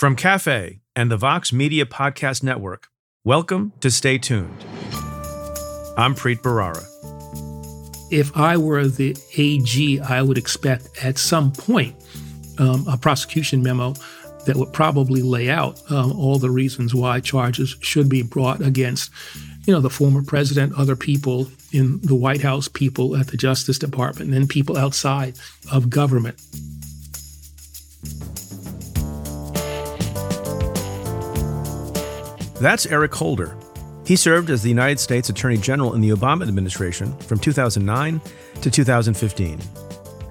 From Cafe and the Vox Media Podcast Network, welcome to Stay Tuned. I'm Preet Bharara. If I were the AG, I would expect at some point um, a prosecution memo that would probably lay out um, all the reasons why charges should be brought against, you know, the former president, other people in the White House, people at the Justice Department, and people outside of government. That's Eric Holder. He served as the United States Attorney General in the Obama administration from 2009 to 2015.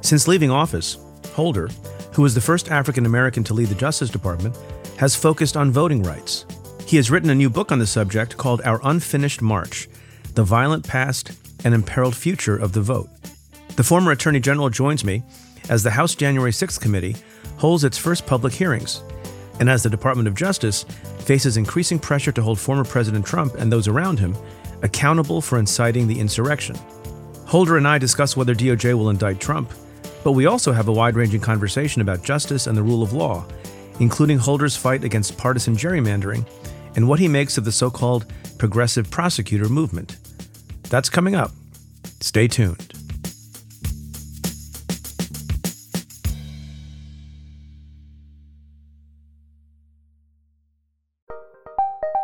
Since leaving office, Holder, who was the first African American to lead the Justice Department, has focused on voting rights. He has written a new book on the subject called Our Unfinished March The Violent Past and Imperiled Future of the Vote. The former Attorney General joins me as the House January 6th Committee holds its first public hearings, and as the Department of Justice faces increasing pressure to hold former President Trump and those around him accountable for inciting the insurrection. Holder and I discuss whether DOJ will indict Trump, but we also have a wide ranging conversation about justice and the rule of law, including Holder's fight against partisan gerrymandering and what he makes of the so called progressive prosecutor movement. That's coming up. Stay tuned.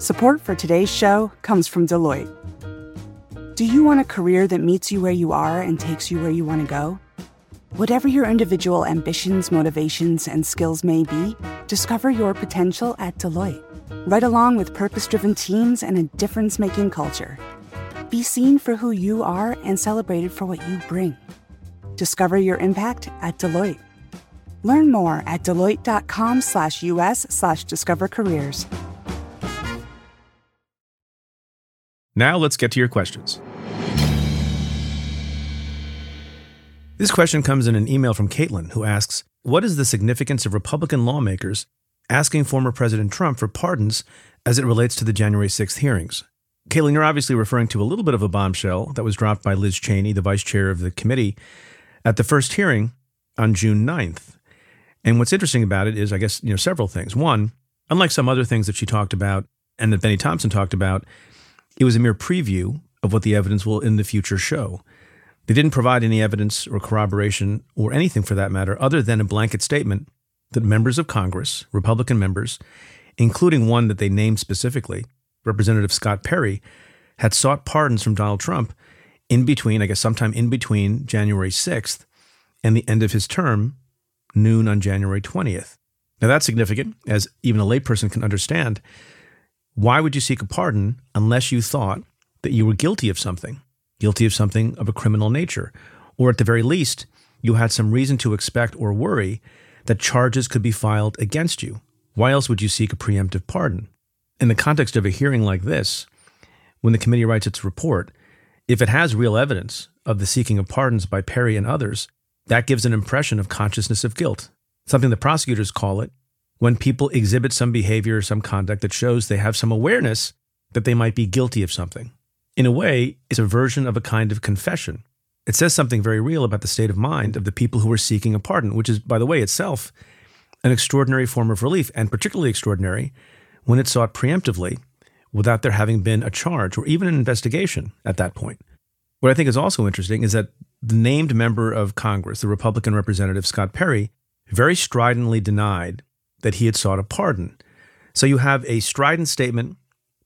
Support for today's show comes from Deloitte. Do you want a career that meets you where you are and takes you where you want to go? Whatever your individual ambitions, motivations, and skills may be, discover your potential at Deloitte. Right along with purpose driven teams and a difference making culture. Be seen for who you are and celebrated for what you bring. Discover your impact at Deloitte. Learn more at deloitte.com Now let's get to your questions. This question comes in an email from Caitlin, who asks What is the significance of Republican lawmakers asking former President Trump for pardons as it relates to the January 6th hearings? Caitlin, you're obviously referring to a little bit of a bombshell that was dropped by Liz Cheney, the vice chair of the committee, at the first hearing on June 9th. And what's interesting about it is, I guess, you know, several things. One, unlike some other things that she talked about and that Benny Thompson talked about, it was a mere preview of what the evidence will in the future show. They didn't provide any evidence or corroboration or anything for that matter other than a blanket statement that members of Congress, Republican members, including one that they named specifically, Representative Scott Perry, had sought pardons from Donald Trump in between, I guess sometime in between January 6th and the end of his term, noon on January 20th. Now that's significant, as even a layperson can understand. Why would you seek a pardon unless you thought that you were guilty of something, guilty of something of a criminal nature, or at the very least, you had some reason to expect or worry that charges could be filed against you? Why else would you seek a preemptive pardon? In the context of a hearing like this, when the committee writes its report, if it has real evidence of the seeking of pardons by Perry and others, that gives an impression of consciousness of guilt, something the prosecutors call it when people exhibit some behavior or some conduct that shows they have some awareness that they might be guilty of something. In a way, it's a version of a kind of confession. It says something very real about the state of mind of the people who are seeking a pardon, which is, by the way, itself an extraordinary form of relief, and particularly extraordinary when it's sought preemptively without there having been a charge or even an investigation at that point. What I think is also interesting is that the named member of Congress, the Republican representative Scott Perry, very stridently denied that he had sought a pardon. So you have a strident statement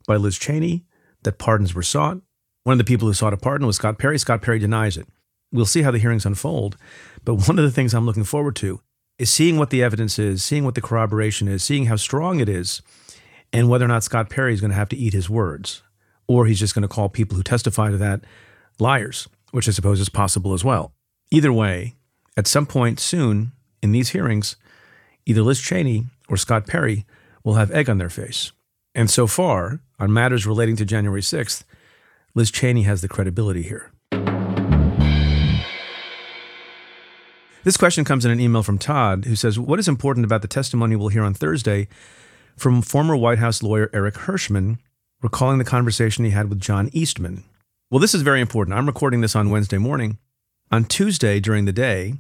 by Liz Cheney that pardons were sought. One of the people who sought a pardon was Scott Perry. Scott Perry denies it. We'll see how the hearings unfold. But one of the things I'm looking forward to is seeing what the evidence is, seeing what the corroboration is, seeing how strong it is, and whether or not Scott Perry is going to have to eat his words, or he's just going to call people who testify to that liars, which I suppose is possible as well. Either way, at some point soon in these hearings, either Liz Cheney or Scott Perry will have egg on their face. And so far, on matters relating to January 6th, Liz Cheney has the credibility here. This question comes in an email from Todd, who says, What is important about the testimony we'll hear on Thursday from former White House lawyer Eric Herschmann, recalling the conversation he had with John Eastman? Well, this is very important. I'm recording this on Wednesday morning. On Tuesday during the day,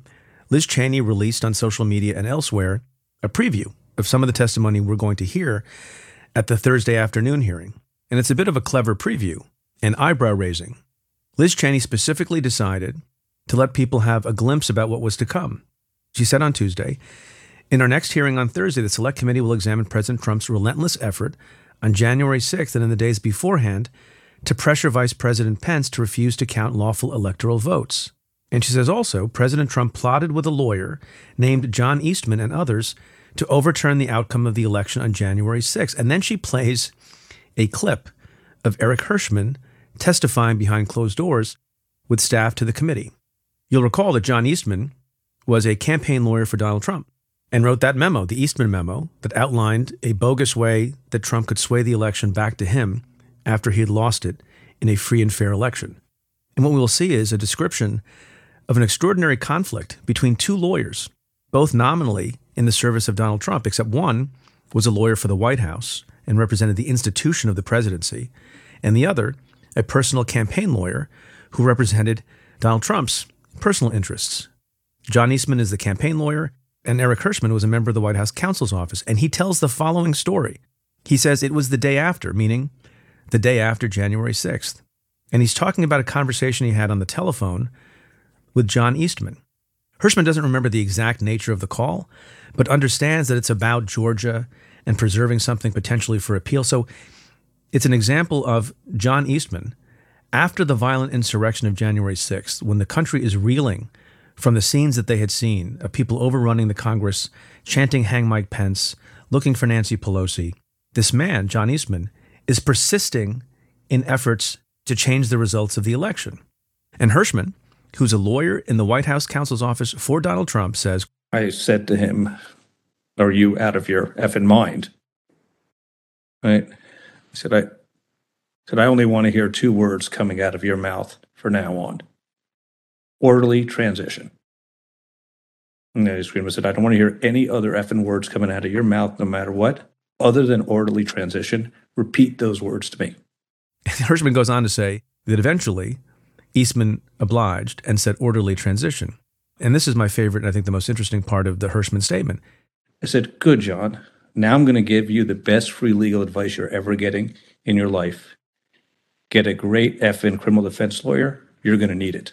Liz Cheney released on social media and elsewhere a preview of some of the testimony we're going to hear at the Thursday afternoon hearing. And it's a bit of a clever preview and eyebrow raising. Liz Cheney specifically decided to let people have a glimpse about what was to come. She said on Tuesday, in our next hearing on Thursday, the Select Committee will examine President Trump's relentless effort on January 6th and in the days beforehand to pressure Vice President Pence to refuse to count lawful electoral votes. And she says also, President Trump plotted with a lawyer named John Eastman and others to overturn the outcome of the election on January 6th. And then she plays a clip of Eric Herschmann testifying behind closed doors with staff to the committee. You'll recall that John Eastman was a campaign lawyer for Donald Trump and wrote that memo, the Eastman memo, that outlined a bogus way that Trump could sway the election back to him after he had lost it in a free and fair election. And what we will see is a description of an extraordinary conflict between two lawyers, both nominally in the service of Donald Trump, except one was a lawyer for the White House and represented the institution of the presidency, and the other, a personal campaign lawyer who represented Donald Trump's personal interests. John Eastman is the campaign lawyer, and Eric Herschmann was a member of the White House counsel's office. And he tells the following story. He says it was the day after, meaning the day after January 6th. And he's talking about a conversation he had on the telephone with John Eastman. Herschmann doesn't remember the exact nature of the call, but understands that it's about Georgia and preserving something potentially for appeal. So it's an example of John Eastman after the violent insurrection of January 6th, when the country is reeling from the scenes that they had seen of people overrunning the Congress, chanting Hang Mike Pence, looking for Nancy Pelosi, this man, John Eastman, is persisting in efforts to change the results of the election. And Herschmann, who's a lawyer in the White House counsel's office for Donald Trump, says I said to him, Are you out of your effing mind? Right? I said, I said, I only want to hear two words coming out of your mouth for now on orderly transition. And I screamed, I said, I don't want to hear any other effing words coming out of your mouth, no matter what, other than orderly transition. Repeat those words to me. Herschmann goes on to say that eventually Eastman obliged and said orderly transition. And this is my favorite and I think the most interesting part of the Herschmann statement. I said, Good, John. Now I'm going to give you the best free legal advice you're ever getting in your life. Get a great effing criminal defense lawyer. You're going to need it.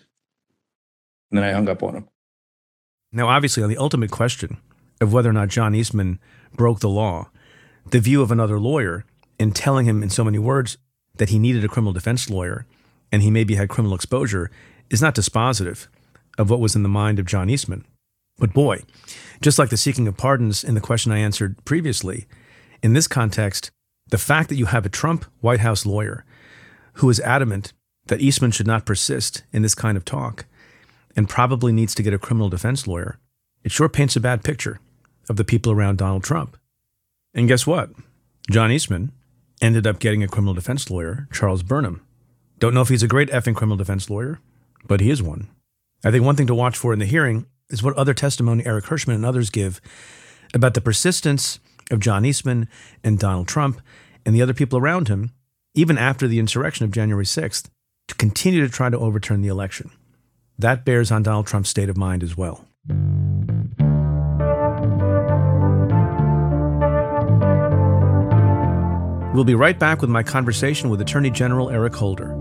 And then I hung up on him. Now, obviously, on the ultimate question of whether or not John Eastman broke the law, the view of another lawyer in telling him in so many words that he needed a criminal defense lawyer and he maybe had criminal exposure is not dispositive of what was in the mind of John Eastman. But boy, just like the seeking of pardons in the question I answered previously, in this context, the fact that you have a Trump White House lawyer who is adamant that Eastman should not persist in this kind of talk and probably needs to get a criminal defense lawyer, it sure paints a bad picture of the people around Donald Trump. And guess what? John Eastman ended up getting a criminal defense lawyer, Charles Burnham. Don't know if he's a great effing criminal defense lawyer, but he is one. I think one thing to watch for in the hearing is what other testimony Eric Herschmann and others give about the persistence of John Eastman and Donald Trump and the other people around him, even after the insurrection of January 6th, to continue to try to overturn the election. That bears on Donald Trump's state of mind as well. We'll be right back with my conversation with Attorney General Eric Holder.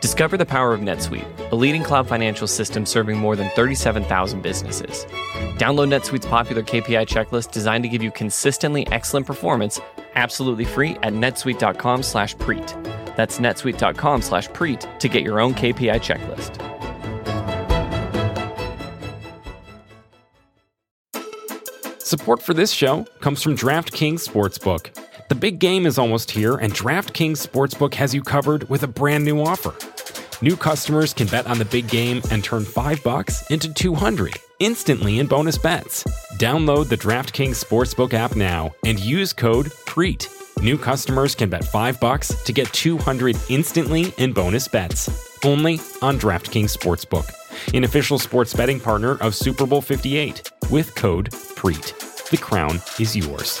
Discover the power of NetSuite, a leading cloud financial system serving more than 37,000 businesses. Download NetSuite's popular KPI checklist designed to give you consistently excellent performance absolutely free at netsuite.com slash preet. That's netsuite.com slash preet to get your own KPI checklist. Support for this show comes from DraftKings Sportsbook. The big game is almost here, and DraftKings Sportsbook has you covered with a brand new offer. New customers can bet on the big game and turn 5 bucks into 200 instantly in bonus bets. Download the DraftKings Sportsbook app now and use code PREET. New customers can bet 5 bucks to get 200 instantly in bonus bets. Only on DraftKings Sportsbook, an official sports betting partner of Super Bowl 58 with code PREET. The crown is yours.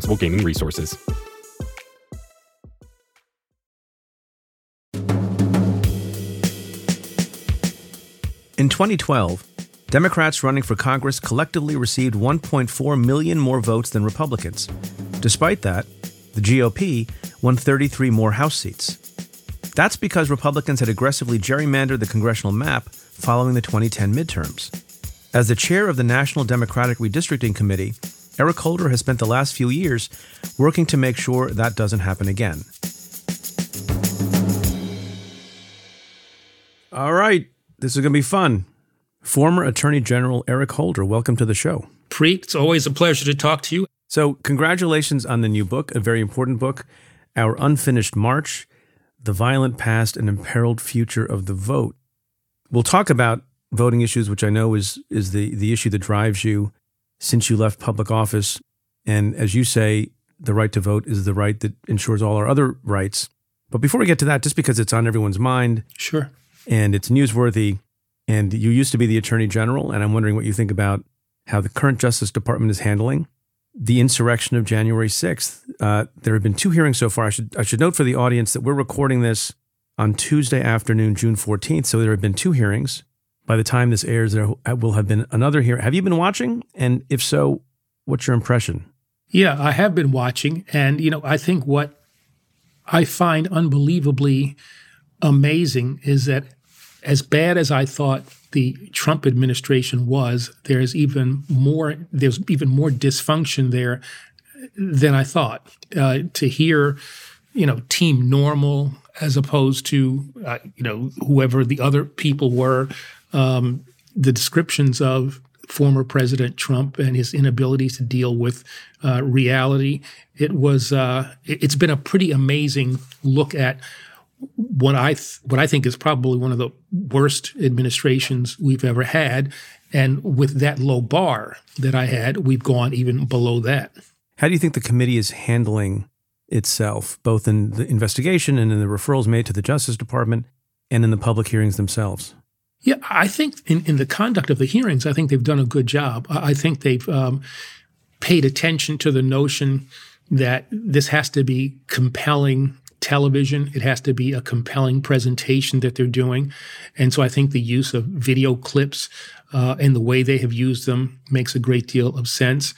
responsible gaming resources. In 2012, Democrats running for Congress collectively received 1.4 million more votes than Republicans. Despite that, the GOP won 33 more House seats. That's because Republicans had aggressively gerrymandered the congressional map following the 2010 midterms. As the chair of the National Democratic Redistricting Committee, Eric Holder has spent the last few years working to make sure that doesn't happen again. All right, this is going to be fun. Former Attorney General Eric Holder, welcome to the show. Preet, it's always a pleasure to talk to you. So, congratulations on the new book, a very important book, Our Unfinished March The Violent Past and Imperiled Future of the Vote. We'll talk about voting issues, which I know is, is the, the issue that drives you since you left public office. And as you say, the right to vote is the right that ensures all our other rights. But before we get to that, just because it's on everyone's mind, sure, and it's newsworthy, and you used to be the attorney general, and I'm wondering what you think about how the current Justice Department is handling the insurrection of January 6th. Uh, there have been two hearings so far. I should I should note for the audience that we're recording this on Tuesday afternoon, June 14th. So there have been two hearings by the time this airs, there will have been another here. Have you been watching? And if so, what's your impression? Yeah, I have been watching. And, you know, I think what I find unbelievably amazing is that as bad as I thought the Trump administration was, there's even more there's even more dysfunction there than I thought. Uh, to hear, you know, Team Normal as opposed to uh, you know whoever the other people were um, the descriptions of former President Trump and his inability to deal with uh, reality. It was uh, it's been a pretty amazing look at what I th- what I think is probably one of the worst administrations we've ever had, and with that low bar that I had, we've gone even below that. How do you think the committee is handling itself, both in the investigation and in the referrals made to the Justice Department and in the public hearings themselves? Yeah, I think in, in the conduct of the hearings, I think they've done a good job. I think they've um, paid attention to the notion that this has to be compelling television. It has to be a compelling presentation that they're doing. And so I think the use of video clips uh, and the way they have used them makes a great deal of sense.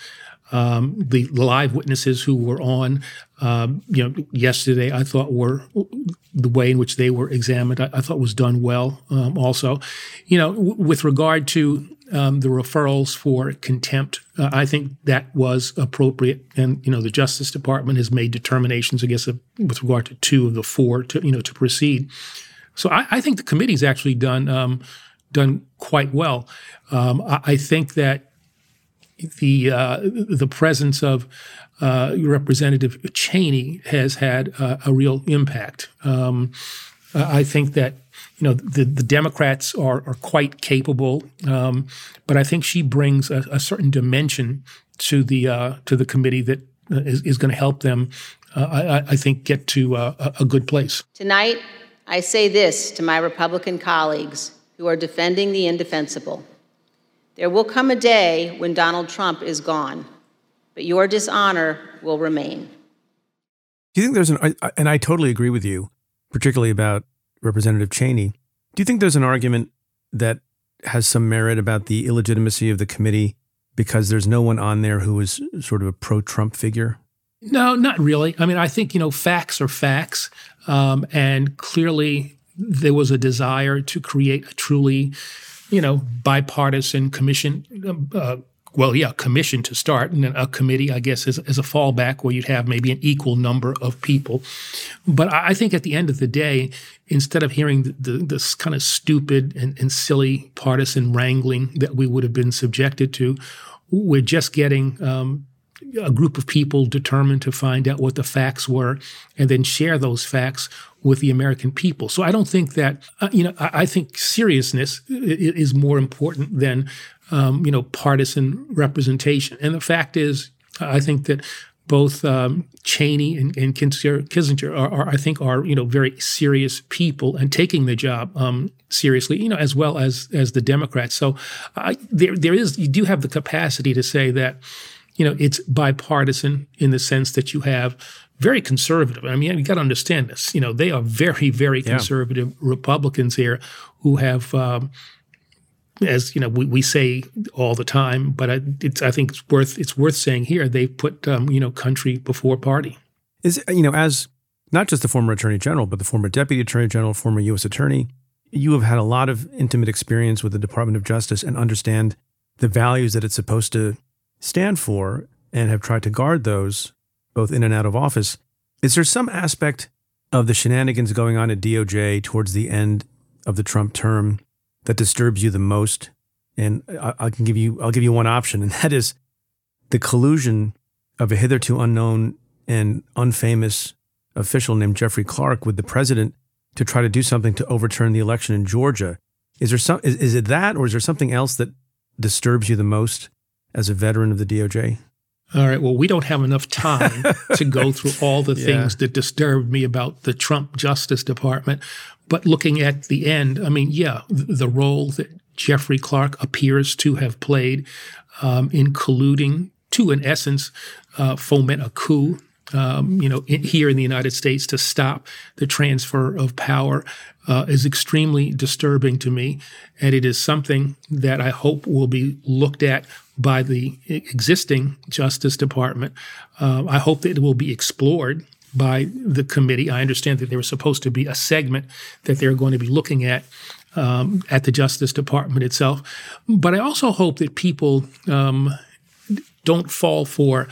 Um, the live witnesses who were on, um, you know, yesterday, I thought were the way in which they were examined. I, I thought was done well. Um, also, you know, w- with regard to um, the referrals for contempt, uh, I think that was appropriate. And you know, the Justice Department has made determinations, I guess, of, with regard to two of the four to you know to proceed. So I, I think the committee's actually done um, done quite well. Um, I, I, think that the uh, the presence of uh, Representative Cheney has had uh, a real impact. Um, I think that you know the, the Democrats are are quite capable, um, but I think she brings a, a certain dimension to the uh, to the committee that uh, is, is going to help them. Uh, I, I, think get to a, a good place tonight. I say this to my Republican colleagues who are defending the indefensible. There will come a day when Donald Trump is gone, but your dishonor will remain. Do you think there's an, and I totally agree with you, particularly about Representative Cheney. Do you think there's an argument that has some merit about the illegitimacy of the committee because there's no one on there who is sort of a pro Trump figure? No, not really. I mean, I think, you know, facts are facts. Um, and clearly there was a desire to create a truly, you know, bipartisan commission. Uh, well, yeah, commission to start, and then a committee, I guess, as, as a fallback where you'd have maybe an equal number of people. But I think at the end of the day, instead of hearing the, the, this kind of stupid and, and silly partisan wrangling that we would have been subjected to, we're just getting um, a group of people determined to find out what the facts were and then share those facts with the American people. So I don't think that, uh, you know, I, I, think seriousness is more important than, um, you know, partisan representation. And the fact is, I think that both um, Cheney and, and Kinzinger are, are, I think, are you know very serious people and taking the job um, seriously, you know, as well as as the Democrats. So there there is you do have the capacity to say that you know, it's bipartisan in the sense that you have very conservative. I mean, you got to understand this. You know, they are very, very conservative. Republicans here who have, um, as you know, we, we say all the time, but I, it's I think it's worth it's worth saying here. They've put um, you know country before party. Is you know as not just the former attorney general, but the former deputy attorney general, former U.S. attorney. You have had a lot of intimate experience with the Department of Justice and understand the values that it's supposed to stand for and have tried to guard those both in and out of office. Is there some aspect of the shenanigans going on at DOJ towards the end of the Trump term that disturbs you the most? And I, I can give you I'll give you one option, and that is the collusion of a hitherto unknown and unfamous official named Jeffrey Clark with the president to try to do something to overturn the election in Georgia. Is there some is, is it that or is there something else that disturbs you the most as a veteran of the DOJ? All right. Well, we don't have enough time to go through all the yeah. things that disturbed me about the Trump Justice Department. But looking at the end, I mean, yeah, the role that Jeffrey Clark appears to have played um, in colluding to, in essence, uh, foment a coup um, you know, in, here in the United States to stop the transfer of power uh, is extremely disturbing to me, and it is something that I hope will be looked at by the existing Justice Department. Uh, I hope that it will be explored by the committee. I understand that there was supposed to be a segment that they're going to be looking at um, at the Justice Department itself, but I also hope that people um, don't fall for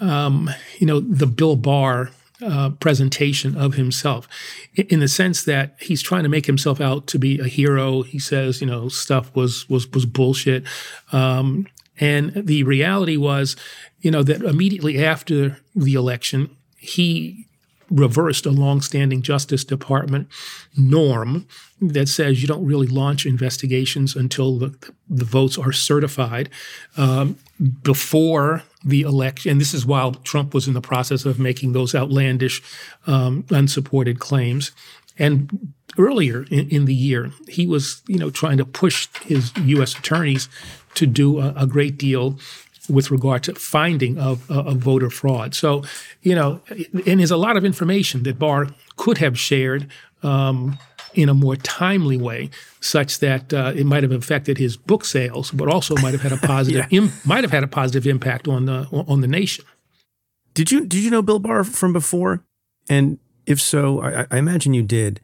um, you know, the Bill Barr uh, presentation of himself in the sense that he's trying to make himself out to be a hero. He says, you know, stuff was was was bullshit. Um, and the reality was, you know, that immediately after the election, he reversed a longstanding Justice Department norm that says you don't really launch investigations until the, the votes are certified. Um, before the election, and this is while Trump was in the process of making those outlandish, um, unsupported claims. And earlier in, in, the year, he was, you know, trying to push his U.S. attorneys to do a, a great deal with regard to finding of, of voter fraud. So, you know, and there's a lot of information that Barr could have shared. Um, in a more timely way, such that uh, it might have affected his book sales, but also might have had a positive yeah. Im- might have had a positive impact on the on the nation. Did you did you know Bill Barr from before? And if so, I, I imagine you did.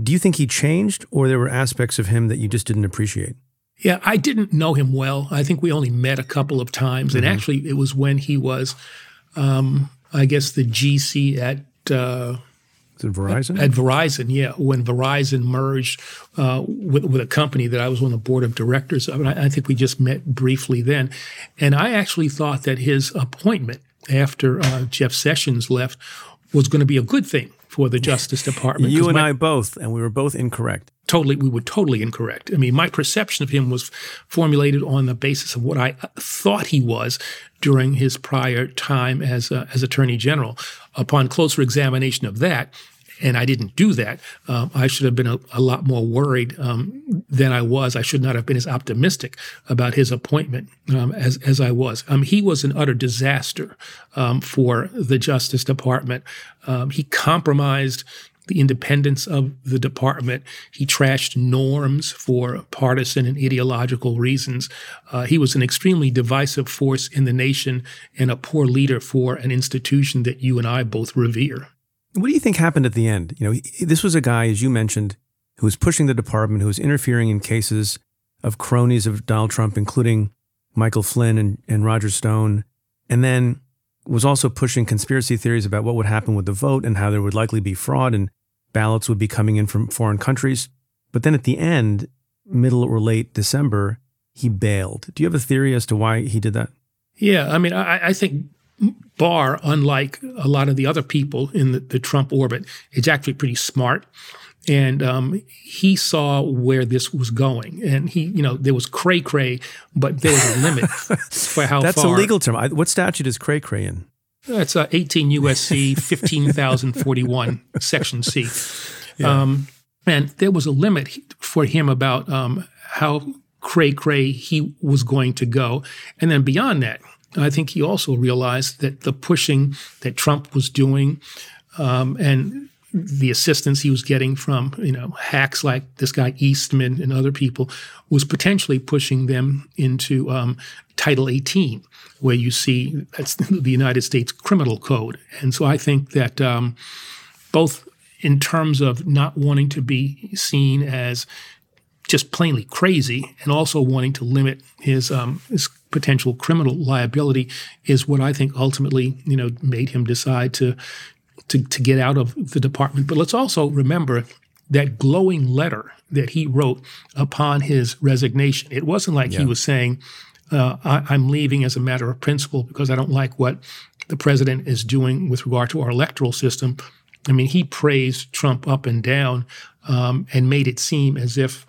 Do you think he changed, or there were aspects of him that you just didn't appreciate? Yeah, I didn't know him well. I think we only met a couple of times, mm-hmm. and actually, it was when he was, um, I guess, the GC at. Uh, Verizon? At, at, Verizon, yeah. When Verizon merged uh, with, with a company that I was on the board of directors of, and I, I think we just met briefly then. And I actually thought that his appointment after uh, Jeff Sessions left was going to be a good thing for the Justice Department. you and my, I both, and we were both incorrect. Totally, we were totally incorrect. I mean, my perception of him was formulated on the basis of what I thought he was during his prior time as uh, as Attorney General. Upon closer examination of that, and I didn't do that. Um, I should have been a, a lot more worried um, than I was. I should not have been as optimistic about his appointment um, as as I was. Um, he was an utter disaster um, for the Justice Department. Um, he compromised the independence of the department. He trashed norms for partisan and ideological reasons. Uh, he was an extremely divisive force in the nation and a poor leader for an institution that you and I both revere. What do you think happened at the end? You know, this was a guy, as you mentioned, who was pushing the department, who was interfering in cases of cronies of Donald Trump, including Michael Flynn and, and Roger Stone, and then was also pushing conspiracy theories about what would happen with the vote and how there would likely be fraud and ballots would be coming in from foreign countries. But then at the end, middle or late December, he bailed. Do you have a theory as to why he did that? Yeah, I mean, I, I think Barr, unlike a lot of the other people in the, the Trump orbit, is actually pretty smart. And um, he saw where this was going, and he, you know, there was cray cray, but there was a limit for how That's far. a legal term. What statute is cray cray in? That's uh, 18 USC 15041, Section C. Yeah. Um, and there was a limit for him about um, how cray cray he was going to go. And then beyond that, I think he also realized that the pushing that Trump was doing um, and the assistance he was getting from you know hacks like this guy Eastman and other people was potentially pushing them into um, Title 18, where you see that's the United States Criminal Code. And so I think that um, both in terms of not wanting to be seen as just plainly crazy and also wanting to limit his um, his potential criminal liability is what I think ultimately you know made him decide to to, to get out of the department. But let's also remember that glowing letter that he wrote upon his resignation. It wasn't like yeah. he was saying, uh, I, am leaving as a matter of principle because I don't like what the president is doing with regard to our electoral system. I mean, he praised Trump up and down um, and made it seem as if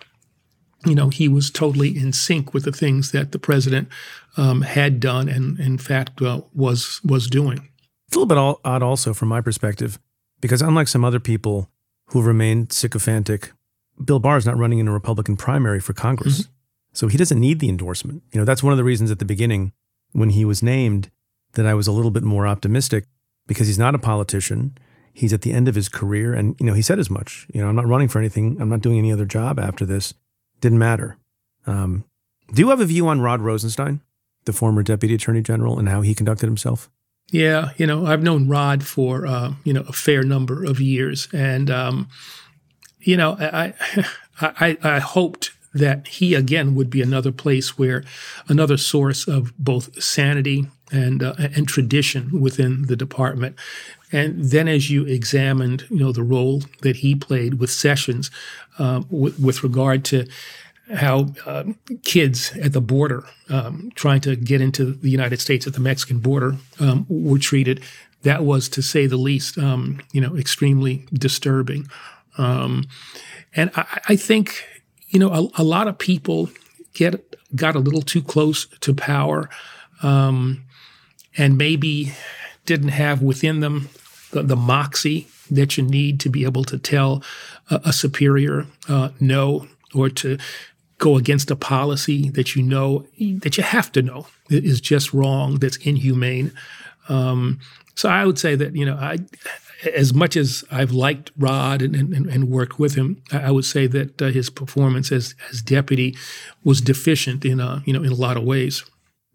you know, he was totally in sync with the things that the president um, had done and, in fact, uh, was was doing. It's a little bit odd, also, from my perspective, because unlike some other people who remained sycophantic, Bill Barr is not running in a Republican primary for Congress, mm-hmm. so he doesn't need the endorsement. You know, that's one of the reasons at the beginning when he was named that I was a little bit more optimistic because he's not a politician. He's at the end of his career, and you know, he said as much. You know, I'm not running for anything. I'm not doing any other job after this. Didn't matter. Um, do you have a view on Rod Rosenstein, the former Deputy Attorney General, and how he conducted himself? Yeah, you know, I've known Rod for uh, you know a fair number of years, and um, you know, I, I I hoped that he again would be another place where another source of both sanity and uh, and tradition within the department. And then, as you examined, you know, the role that he played with Sessions, uh, with, with regard to how uh, kids at the border um, trying to get into the United States at the Mexican border um, were treated. That was, to say the least, um, you know, extremely disturbing. Um, and I, I, think, you know, a, a, lot of people get got a little too close to power, um, and maybe didn't have within them the, the moxie that you need to be able to tell a, a superior uh, no or to go against a policy that you know that you have to know is just wrong, that's inhumane. Um, so I would say that you know I as much as I've liked Rod and, and, and worked with him, I would say that uh, his performance as as deputy was deficient in a you know in a lot of ways.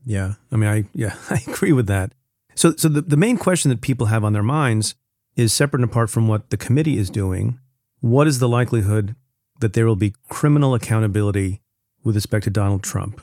Yeah, I mean, I yeah, I agree with that. So, so the, the main question that people have on their minds is separate and apart from what the committee is doing. What is the likelihood that there will be criminal accountability with respect to Donald Trump?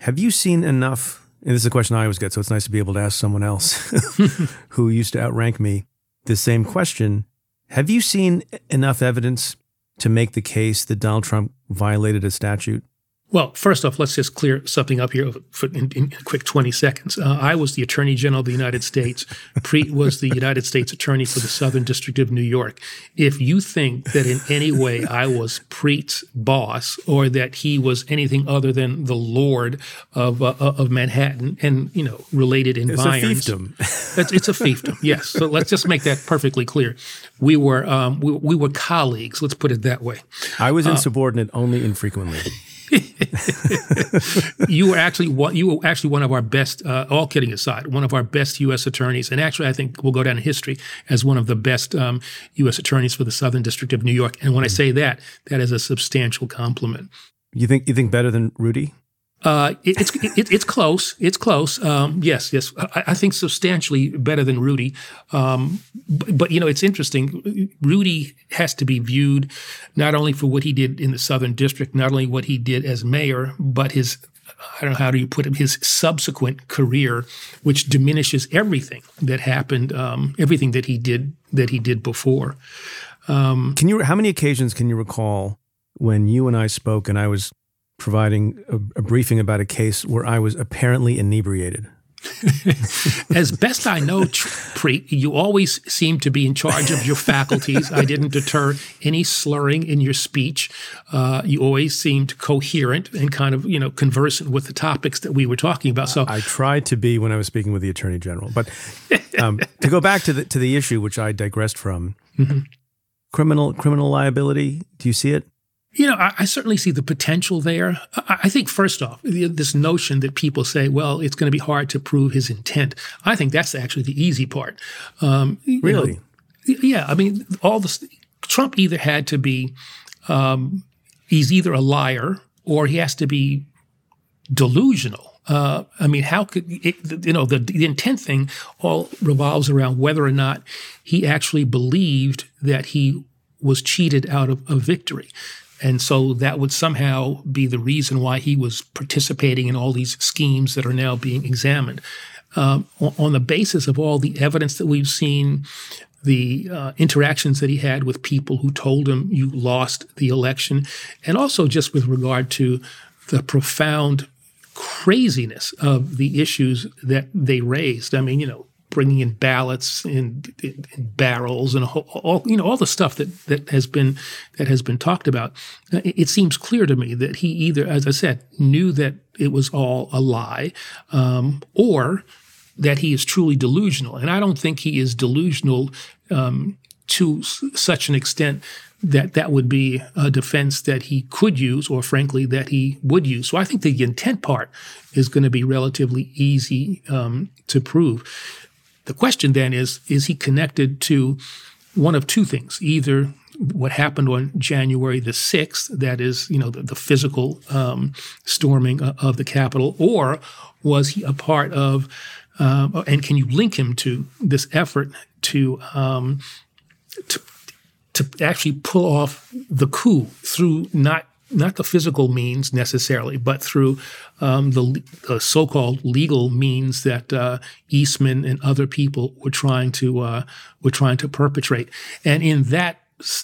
Have you seen enough? And this is a question I always get, so it's nice to be able to ask someone else who used to outrank me the same question. Have you seen enough evidence to make the case that Donald Trump violated a statute? Well, first off, let's just clear something up here in, in a quick 20 seconds. Uh, I was the Attorney General of the United States. Preet was the United States Attorney for the Southern District of New York. If you think that in any way I was Preet's boss or that he was anything other than the Lord of uh, of Manhattan and you know related environs, it's a fiefdom. it's, it's a fiefdom. Yes. So let's just make that perfectly clear. We were um, we, we, were colleagues. Let's put it that way. I was insubordinate uh, only infrequently. you were actually one, you were actually one of our best. Uh, all kidding aside, one of our best U.S. attorneys, and actually, I think we'll go down in history as one of the best um, U.S. attorneys for the Southern District of New York. And when I say that, that is a substantial compliment. You think you think better than Rudy? Uh, it, it's it, it's close. It's close. Um, yes, yes. I, I, think substantially better than Rudy. Um, but, but, you know, it's interesting. Rudy has to be viewed not only for what he did in the Southern District, not only what he did as mayor, but his I don't know how do you put it his subsequent career, which diminishes everything that happened, um, everything that he did that he did before. Um, can you? How many occasions can you recall when you and I spoke and I was providing a, a briefing about a case where I was apparently inebriated. as best I know, Preet, you always seem to be in charge of your faculties. I didn't deter any slurring in your speech. Uh, you always seemed coherent and kind of, you know, conversant with the topics that we were talking about. So I tried to be when I was speaking with the attorney general. But um, to go back to the to the issue, which I digressed from, mm-hmm. criminal criminal liability. Do you see it? You know, I, I, certainly see the potential there. I, I, think, first off, this notion that people say, well, it's going to be hard to prove his intent. I think that's actually the easy part. Um, really? Know, yeah. I mean, all this, Trump either had to be, um, he's either a liar or he has to be delusional. Uh, I mean, how could it, you know the, the intent thing all revolves around whether or not he actually believed that he was cheated out of a victory. And so that would somehow be the reason why he was participating in all these schemes that are now being examined. Um, on the basis of all the evidence that we've seen, the uh, interactions that he had with people who told him you lost the election, and also just with regard to the profound craziness of the issues that they raised. I mean, you know, bringing in ballots and, barrels and all you know all the stuff that that has been that has been talked about. It, it, seems clear to me that he either, as I said, knew that it was all a lie, um, or that he is truly delusional. And I don't think he is delusional um, to s- such an extent that that would be a defense that he could use, or frankly, that he would use. So I think the intent part is going to be relatively easy um, to prove. The question then is is he connected to one of two things either what happened on January the 6th, that is, you know, the, the physical um, storming of the Capitol, or was he a part of, uh, and can you link him to this effort to, um, to, to actually pull off the coup through not not the physical means necessarily, but through um, the, so-called legal means that uh, Eastman and other people were trying to uh, were trying to perpetrate. And in that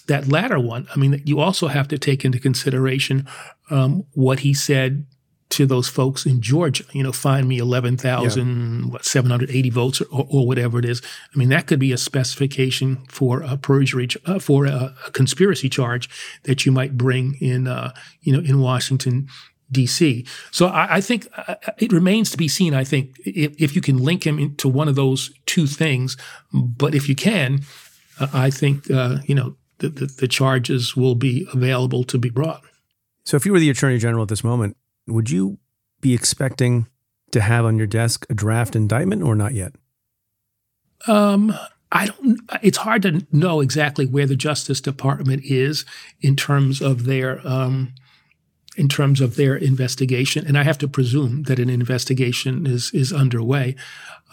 that latter one, I mean, you also have to take into consideration um, what he said to those folks in Georgia. You know, find me eleven thousand yeah. what seven hundred eighty votes or, or, whatever it is. I mean, that could be a specification for a perjury uh, for a, a, conspiracy charge that you might bring in uh, you know in Washington. D.C. So I, I think uh, it remains to be seen. I think if, if, you can link him into one of those two things, but if you can, uh, I think uh, you know the, the, the charges will be available to be brought. So if you were the attorney general at this moment, would you be expecting to have on your desk a draft indictment or not yet? Um, I don't. It's hard to know exactly where the Justice Department is in terms of their um, in terms of their investigation, and I have to presume that an investigation is is underway.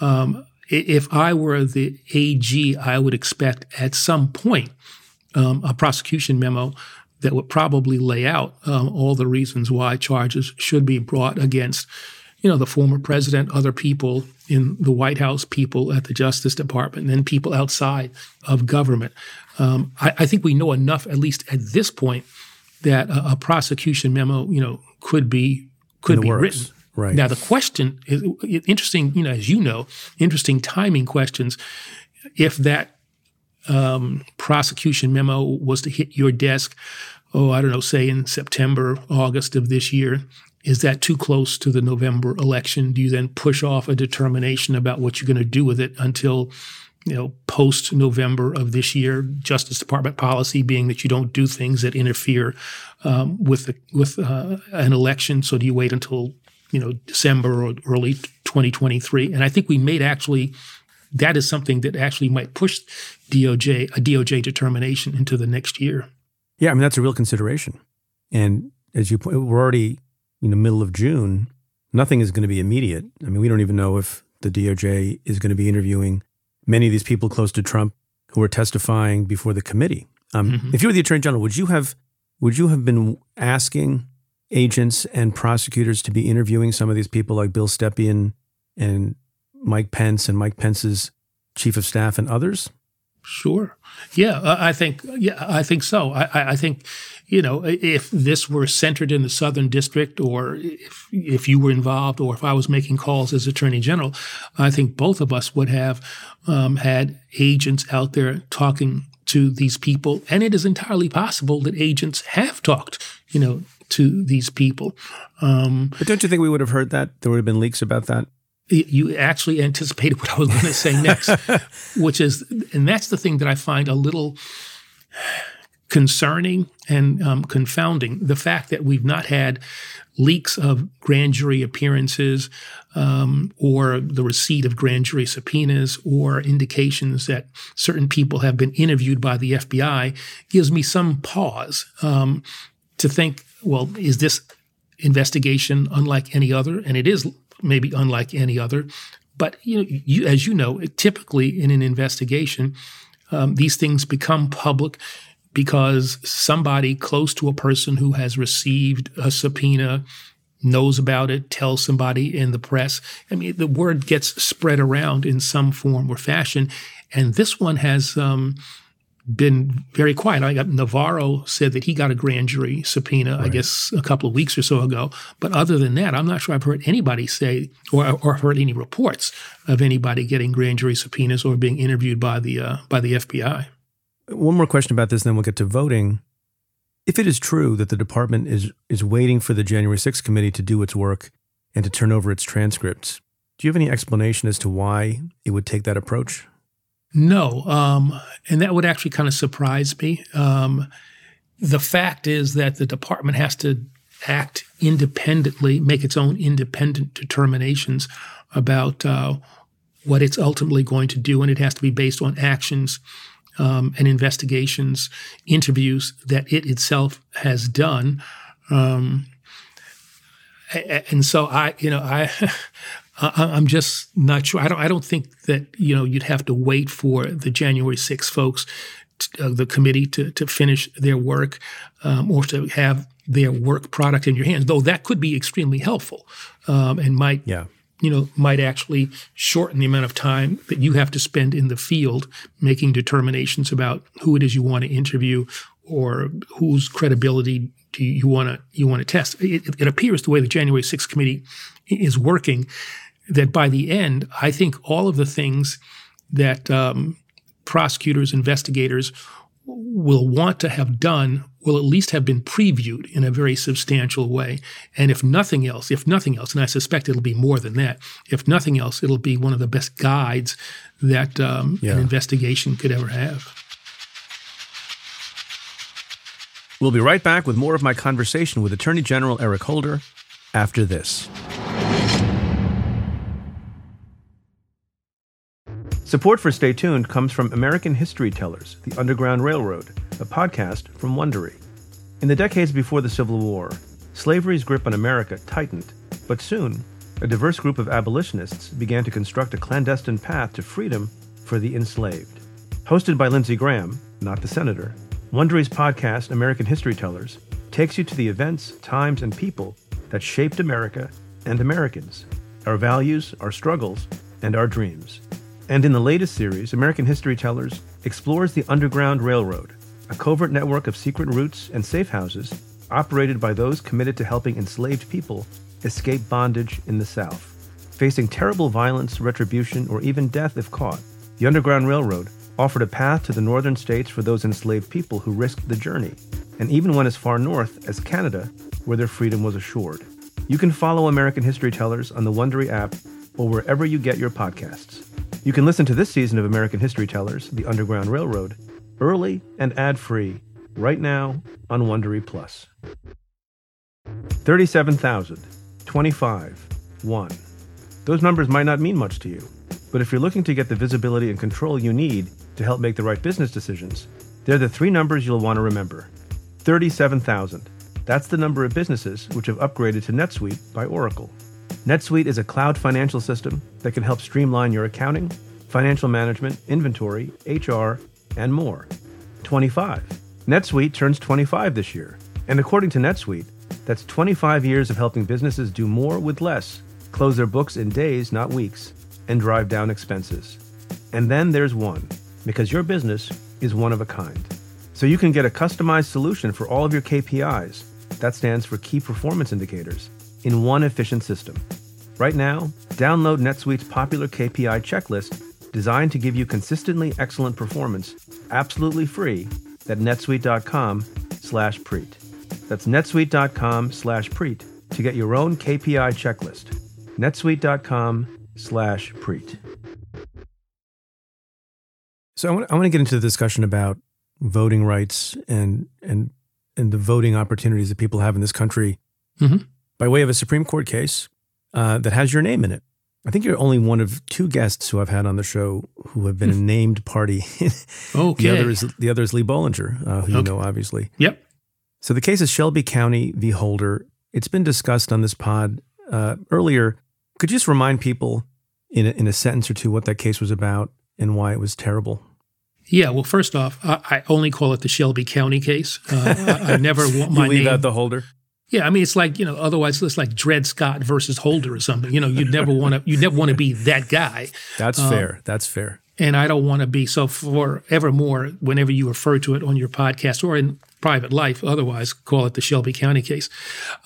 Um, if I were the AG, I would expect at some point um, a prosecution memo that would probably lay out um, all the reasons why charges should be brought against, you know, the former president, other people in the White House, people at the Justice Department, and people outside of government. Um, I, I, think we know enough, at least at this point, that a, a prosecution memo, you know, could be could be works. written. Right. Now the question is interesting, you know, as you know, interesting timing questions. If that um, prosecution memo was to hit your desk, oh, I don't know, say in September, August of this year, is that too close to the November election? Do you then push off a determination about what you're going to do with it until you know, post November of this year, Justice Department policy being that you don't do things that interfere um, with the, with uh, an election. So do you wait until you know December or early 2023? And I think we made actually that is something that actually might push DOJ a DOJ determination into the next year. Yeah, I mean that's a real consideration. And as you point, we're already in the middle of June. Nothing is going to be immediate. I mean, we don't even know if the DOJ is going to be interviewing many of these people close to Trump who are testifying before the committee. Um, mm-hmm. If you were the attorney general, would you have would you have been asking agents and prosecutors to be interviewing some of these people like Bill Stepien and Mike Pence and Mike Pence's chief of staff and others? Sure. Yeah, I think. Yeah, I think so. I, I think, you know, if this were centered in the Southern District, or if if you were involved, or if I was making calls as Attorney General, I think both of us would have um, had agents out there talking to these people, and it is entirely possible that agents have talked, you know, to these people. Um, but don't you think we would have heard that? There would have been leaks about that you actually anticipated what I was going to say next, which is, and that's the thing that I find a little concerning and um, confounding the fact that we've not had leaks of grand jury appearances um, or the receipt of grand jury subpoenas or indications that certain people have been interviewed by the FBI gives me some pause um, to think, well, is this investigation unlike any other? And it is maybe unlike any other. But you know, you, as you know, typically in an investigation, um, these things become public because somebody close to a person who has received a subpoena knows about it, tells somebody in the press. I mean, the word gets spread around in some form or fashion. And this one has um, been very quiet. I got Navarro said that he got a grand jury subpoena, right. I guess, a couple of weeks or so ago. But other than that, I'm not sure I've heard anybody say or, or heard any reports of anybody getting grand jury subpoenas or being interviewed by the uh, by the FBI. One more question about this, then we'll get to voting. If it is true that the department is is waiting for the January 6th committee to do its work and to turn over its transcripts, do you have any explanation as to why it would take that approach? No, um, and that would actually kind of surprise me. Um, the fact is that the department has to act independently, make its own independent determinations about uh, what it's ultimately going to do, and it has to be based on actions um, and investigations, interviews that it itself has done. Um, and so I, you know, I, I'm just not sure. I don't. I don't think that you know you'd have to wait for the January 6 folks, to, uh, the committee, to to finish their work, um, or to have their work product in your hands. Though that could be extremely helpful, um, and might yeah. you know might actually shorten the amount of time that you have to spend in the field making determinations about who it is you want to interview or whose credibility do you want to you want to test. It, it appears the way the January 6th committee is working that by the end, I think all of the things that um, prosecutors, investigators will want to have done will at least have been previewed in a very substantial way. And if nothing else, if nothing else, and I suspect it'll be more than that, if nothing else, it'll be one of the best guides that um, yeah. an investigation could ever have. We'll be right back with more of my conversation with Attorney General Eric Holder after this. Support for Stay Tuned comes from American History Tellers, The Underground Railroad, a podcast from Wondery. In the decades before the Civil War, slavery's grip on America tightened, but soon, a diverse group of abolitionists began to construct a clandestine path to freedom for the enslaved. Hosted by Lindsay Graham, not the senator, Wondery's podcast, American History Tellers, takes you to the events, times, and people that shaped America and Americans, our values, our struggles, and our dreams. And in the latest series, American History Tellers explores the Underground Railroad, a covert network of secret routes and safe houses operated by those committed to helping enslaved people escape bondage in the South. Facing terrible violence, retribution, or even death if caught, the Underground Railroad offered a path to the northern states for those enslaved people who risked the journey, and even went as far north as Canada, where their freedom was assured. You can follow American History Tellers on the Wondery app or wherever you get your podcasts. You can listen to this season of American History Tellers, The Underground Railroad, early and ad-free right now on Wondery Plus. 37,000, 25, 1. Those numbers might not mean much to you, but if you're looking to get the visibility and control you need to help make the right business decisions, they're the three numbers you'll want to remember. 37,000. That's the number of businesses which have upgraded to NetSuite by Oracle. NetSuite is a cloud financial system that can help streamline your accounting, financial management, inventory, HR, and more. 25. NetSuite turns 25 this year. And according to NetSuite, that's 25 years of helping businesses do more with less, close their books in days, not weeks, and drive down expenses. And then there's one, because your business is one of a kind. So you can get a customized solution for all of your KPIs. That stands for Key Performance Indicators in one efficient system. Right now, download NetSuite's popular KPI checklist designed to give you consistently excellent performance absolutely free at netsuite.com slash preet. That's netsuite.com slash preet to get your own KPI checklist. netsuite.com slash preet. So I want, I want to get into the discussion about voting rights and and and the voting opportunities that people have in this country Mhm. By way of a Supreme Court case uh, that has your name in it. I think you're only one of two guests who I've had on the show who have been a named party. Okay. The other is the other is Lee Bollinger, uh, who you know obviously. Yep. So the case is Shelby County v. Holder. It's been discussed on this pod uh, earlier. Could you just remind people in a, in a sentence or two what that case was about and why it was terrible? Yeah. Well, first off, I, I only call it the Shelby County case. Uh, I, I never want my you leave name. out the Holder. Yeah, I mean, it's like you know. Otherwise, it's like Dred Scott versus Holder or something. You know, you'd never want to. You never want to be that guy. That's Um, fair. That's fair. and I don't want to be so forevermore. Whenever you refer to it on your podcast or in private life, otherwise call it the Shelby County case.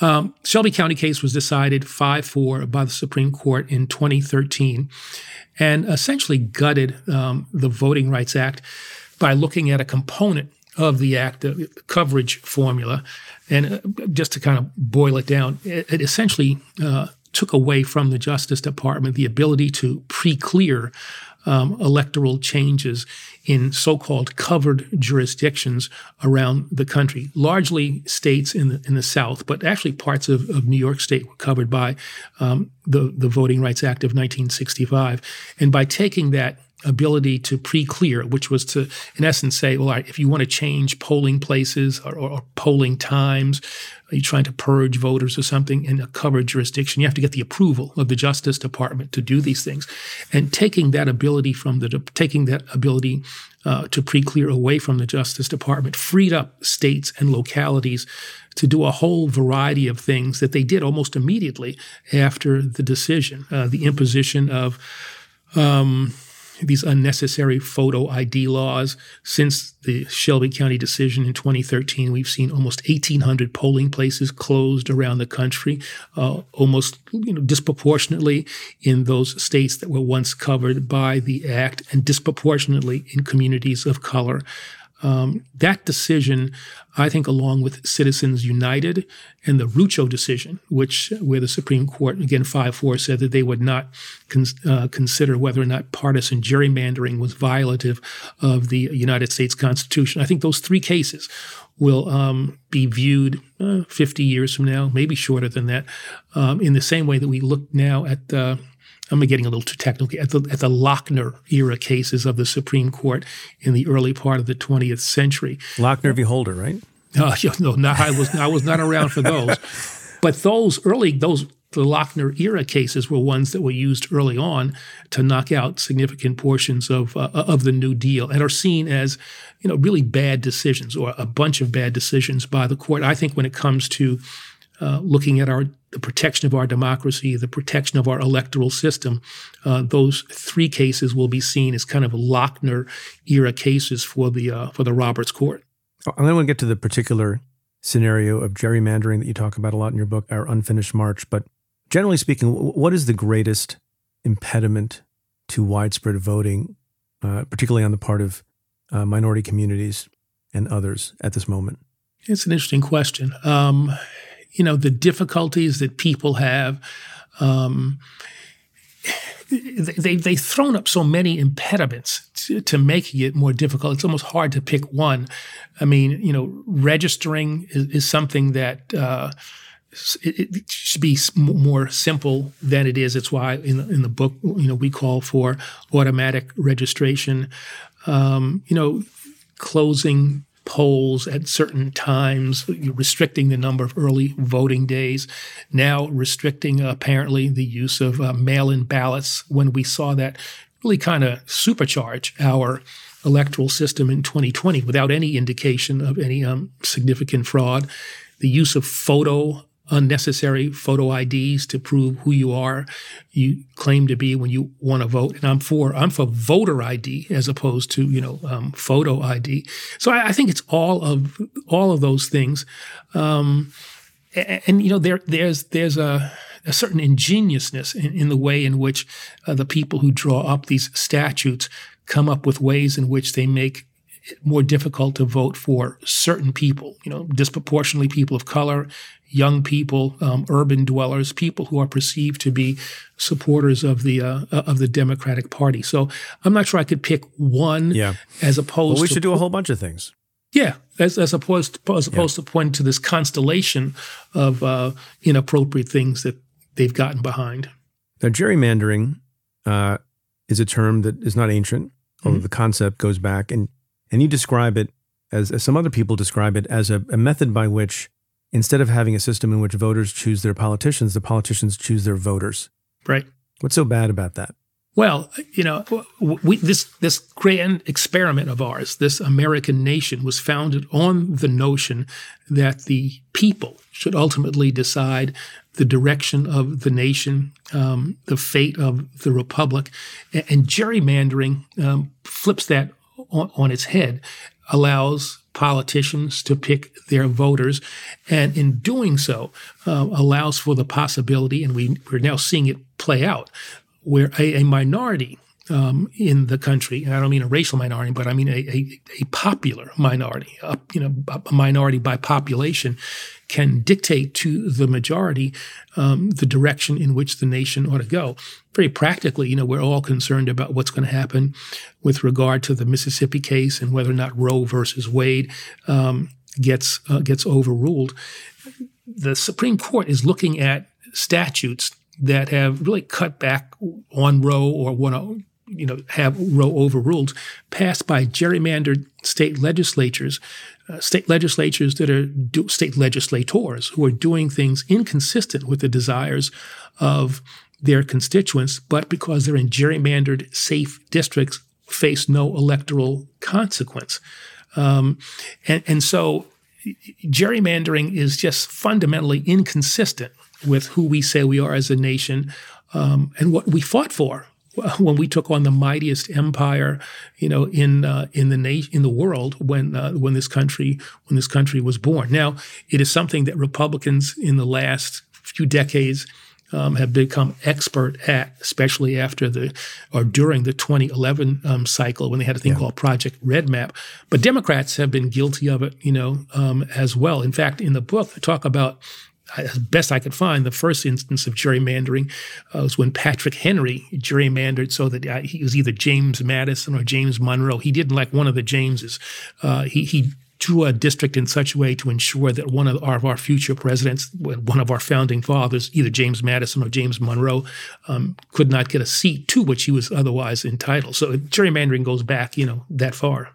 Um, Shelby County case was decided five four by the Supreme Court in 2013, and essentially gutted um, the Voting Rights Act by looking at a component of the act, the coverage formula, and uh, just to kind of boil it down, it, it essentially uh, took away from the Justice Department the ability to pre-clear um, electoral changes in so-called covered jurisdictions around the country, largely states in the in the South, but actually parts of, of New York State were covered by um, the the Voting Rights Act of 1965, and by taking that ability to pre-clear, which was to, in essence, say, well, right, if you want to change polling places or, or, or polling times, are you trying to purge voters or something in a covered jurisdiction? You have to get the approval of the Justice Department to do these things, and taking that ability from the taking that ability uh, to pre-clear away from the Justice Department freed up states and localities to do a whole variety of things that they did almost immediately after the decision, uh, the imposition of. Um, these unnecessary photo ID laws. Since the Shelby County decision in 2013, we've seen almost 1,800 polling places closed around the country, uh, almost you know, disproportionately in those states that were once covered by the act, and disproportionately in communities of color. Um, that decision, I think, along with Citizens United and the Rucho decision, which where the Supreme Court again five four said that they would not con- uh, consider whether or not partisan gerrymandering was violative of the United States Constitution. I think those three cases will um, be viewed uh, 50 years from now, maybe shorter than that, um, in the same way that we look now at. Uh, I'm getting a little too technical, at the, at the Lochner era cases of the Supreme Court in the early part of the 20th century. Lochner v. Holder, right? Uh, no, no, I was I was not around for those. but those early those the Lochner era cases were ones that were used early on to knock out significant portions of uh, of the New Deal and are seen as you know really bad decisions or a bunch of bad decisions by the court. I think when it comes to uh, looking at our the protection of our democracy, the protection of our electoral system, uh, those three cases will be seen as kind of Lochner era cases for the uh, for the Roberts Court. I'm going to get to the particular scenario of gerrymandering that you talk about a lot in your book, Our Unfinished March. But generally speaking, what is the greatest impediment to widespread voting, uh, particularly on the part of uh, minority communities and others at this moment? It's an interesting question. Um, you know, the difficulties that people have. Um, they, they've thrown up so many impediments to, to, making it more difficult. It's almost hard to pick one. I mean, you know, registering is, is something that uh, it, should be more simple than it is. It's why in the, in the book, you know, we call for automatic registration. Um, you know, closing polls at certain times, restricting the number of early voting days, now restricting uh, apparently the use of uh, mail in ballots when we saw that really kind of supercharge our electoral system in 2020 without any indication of any um, significant fraud. The use of photo unnecessary photo IDs to prove who you are, you claim to be when you want to vote. And I'm for I'm for voter ID as opposed to you know um, photo ID. So I, I, think it's all of all of those things. Um, and, and, you know there there's there's a a certain ingenuousness in, in the way in which uh, the people who draw up these statutes come up with ways in which they make more difficult to vote for certain people, you know, disproportionately people of color, young people, um, urban dwellers, people who are perceived to be supporters of the uh, of the Democratic Party. So I'm not sure I could pick one yeah. as opposed. Well, we to, should do a whole bunch of things. Yeah, as, as opposed to, as opposed yeah. to pointing to this constellation of uh, inappropriate things that they've gotten behind. Now, gerrymandering uh, is a term that is not ancient, although mm-hmm. the concept goes back, and and you describe it as, as some other people describe it as a, a method by which instead of having a system in which voters choose their politicians, the politicians choose their voters. Right. What's so bad about that? Well, you know, we, this this grand experiment of ours, this American nation, was founded on the notion that the people should ultimately decide the direction of the nation, um, the fate of the republic, and, and gerrymandering um, flips that on, on its head, allows politicians to pick their voters, and in doing so, uh, allows for the possibility, and we, we're now seeing it play out, where a, a minority um, in the country, and I don't mean a racial minority, but I mean a, a, a popular minority, a, you know, a minority by population, can dictate to the majority um, the direction in which the nation ought to go. Very practically, you know, we're all concerned about what's going to happen with regard to the Mississippi case and whether or not Roe versus Wade um, gets uh, gets overruled. The Supreme Court is looking at statutes that have really cut back on Roe or want to you know have Roe overruled, passed by gerrymandered state legislatures uh, state legislatures that are do, state legislators who are doing things inconsistent with the desires of their constituents, but because they're in gerrymandered safe districts, face no electoral consequence. Um, and, and so gerrymandering is just fundamentally inconsistent with who we say we are as a nation um, and what we fought for when we took on the mightiest empire, you know, in uh, in the na- in the world when uh, when this country when this country was born. Now, it is something that Republicans in the last few decades um, have become expert at, especially after the or during the 2011 um, cycle when they had a thing yeah. called Project Red Map. But Democrats have been guilty of it, you know, um, as well. In fact, in the book, I talk about as best I could find, the first instance of gerrymandering uh, was when Patrick Henry gerrymandered so that uh, he was either James Madison or James Monroe. He didn't like one of the Jameses. Uh, he, he drew a district in such a way to ensure that one of our, of our future presidents, one of our founding fathers, either James Madison or James Monroe, um, could not get a seat to which he was otherwise entitled. So gerrymandering goes back, you know, that far.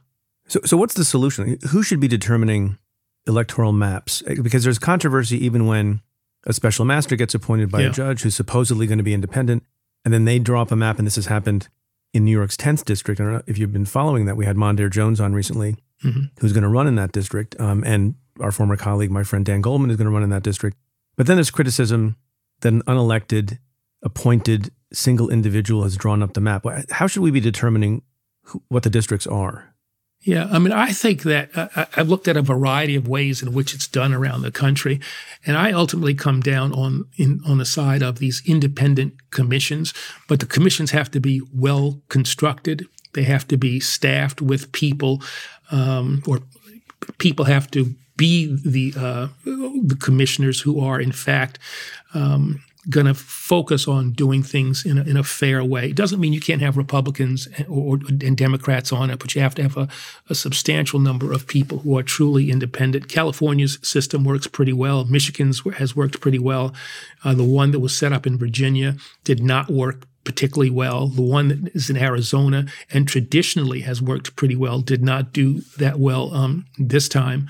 So, so what's the solution? Who should be determining electoral maps? Because there's controversy even when a special master gets appointed by yeah. a judge who's supposedly going to be independent, and then they draw up a map, and this has happened in New York's 10th district. I don't know if you've been following that. We had Mondaire Jones on recently, mm-hmm. who's going to run in that district. Um, and our former colleague, my friend Dan Goldman, is going to run in that district. But then there's criticism that an unelected, appointed single individual has drawn up the map. How should we be determining who, what the districts are? Yeah, I mean, I think that uh, I've looked at a variety of ways in which it's done around the country, and I ultimately come down on in, on the side of these independent commissions. But the commissions have to be well constructed. They have to be staffed with people, um, or people have to be the uh, the commissioners who are in fact um, going to focus on doing things in a, in a fair way. It doesn't mean you can't have Republicans or, and Democrats on it, but you have to have a, a, substantial number of people who are truly independent. California's system works pretty well. Michigan's has worked pretty well. Uh, the one that was set up in Virginia did not work particularly well. The one that is in Arizona and traditionally has worked pretty well did not do that well um, this time.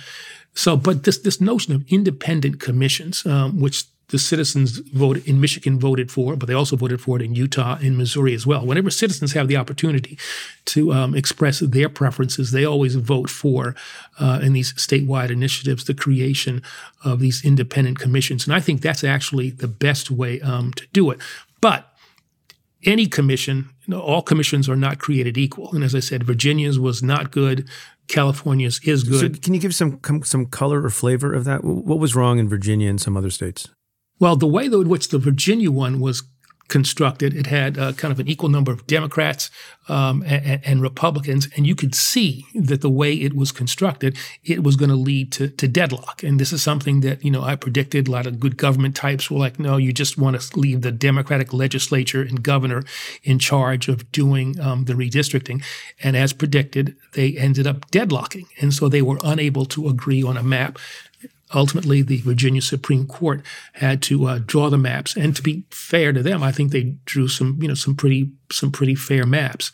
So, but this this notion of independent commissions, um, which the citizens voted in Michigan voted for, but they also voted for it in Utah and Missouri as well. Whenever citizens have the opportunity to um, express their preferences, they always vote for uh, in these statewide initiatives the creation of these independent commissions, and I think that's actually the best way um, to do it. But any commission, you know, all commissions are not created equal, and as I said, Virginia's was not good. California's is good. So can you give some some color or flavor of that? What was wrong in Virginia and some other states? Well, the way in which the Virginia one was constructed, it had uh, kind of an equal number of Democrats um, and, and, Republicans, and you could see that the way it was constructed, it was going to lead to, to deadlock. And this is something that you know I predicted. A lot of good government types were like, "No, you just want to leave the Democratic legislature and governor in charge of doing um, the redistricting." And as predicted, they ended up deadlocking, and so they were unable to agree on a map ultimately the Virginia Supreme Court had to uh, draw the maps. And to be fair to them, I think they drew some, you know, some pretty some pretty fair maps.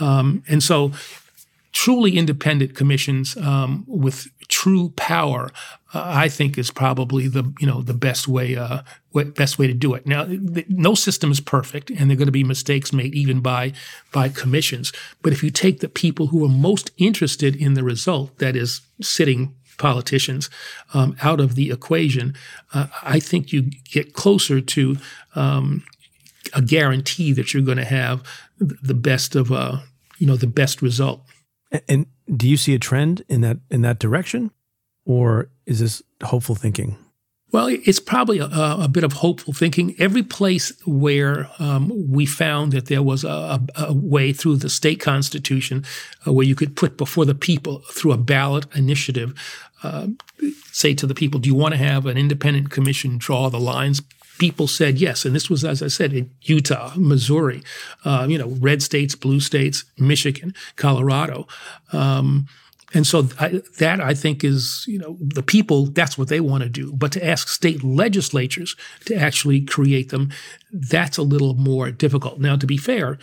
Um, and so, truly independent commissions um, with true power, uh, I think, is probably the you know the best way uh, best way to do it. Now, th- no system is perfect, and there are going to be mistakes made even by by commissions. But if you take the people who are most interested in the result, that is sitting politicians um, out of the equation, uh, I think you get closer to um, a guarantee that you're going to have the best of uh, you know the best result. And do you see a trend in that in that direction, or is this hopeful thinking? Well, it's probably a, a, bit of hopeful thinking. Every place where um, we found that there was a, a, way through the state constitution uh, where you could put before the people through a ballot initiative, uh, say to the people, do you want to have an independent commission draw the lines? People said yes, and this was, as I said, in Utah, Missouri, uh, you know, red states, blue states, Michigan, Colorado. Um, and so I, that I think is, you know, the people, that's what they want to do. But to ask state legislatures to actually create them, that's a little more difficult. Now, to be fair,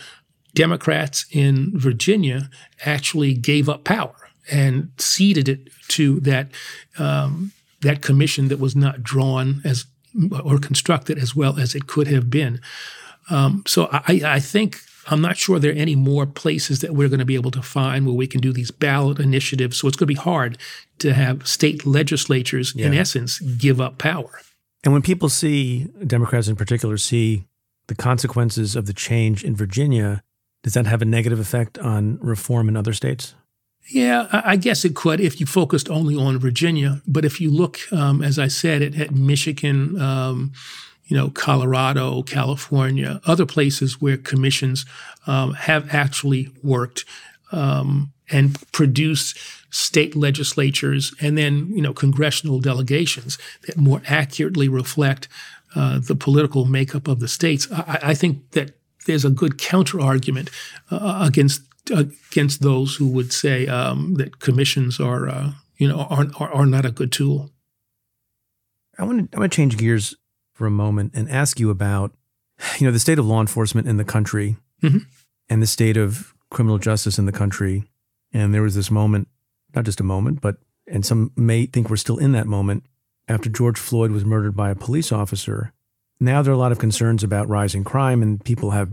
Democrats in Virginia actually gave up power and ceded it to that um, that commission that was not drawn as or constructed as well as it could have been. Um, so I, I think I'm not sure there are any more places that we're going to be able to find where we can do these ballot initiatives. So it's going to be hard to have state legislatures, yeah. in essence, give up power. And when people see, Democrats in particular, see the consequences of the change in Virginia, does that have a negative effect on reform in other states? Yeah, I guess it could if you focused only on Virginia. But if you look, um, as I said, at, at Michigan, um, you know, Colorado, California, other places where commissions um, have actually worked um, and produced state legislatures and then, you know, congressional delegations that more accurately reflect uh, the political makeup of the states. I, I, think that there's a good counter argument uh, against against those who would say um, that commissions are uh, you know, are, are, are not a good tool. I want to I want to change gears for a moment and ask you about, you know, the state of law enforcement in the country Mhm. and the state of criminal justice in the country. And there was this moment, not just a moment, but and some may think we're still in that moment after George Floyd was murdered by a police officer. Now there are a lot of concerns about rising crime, and people have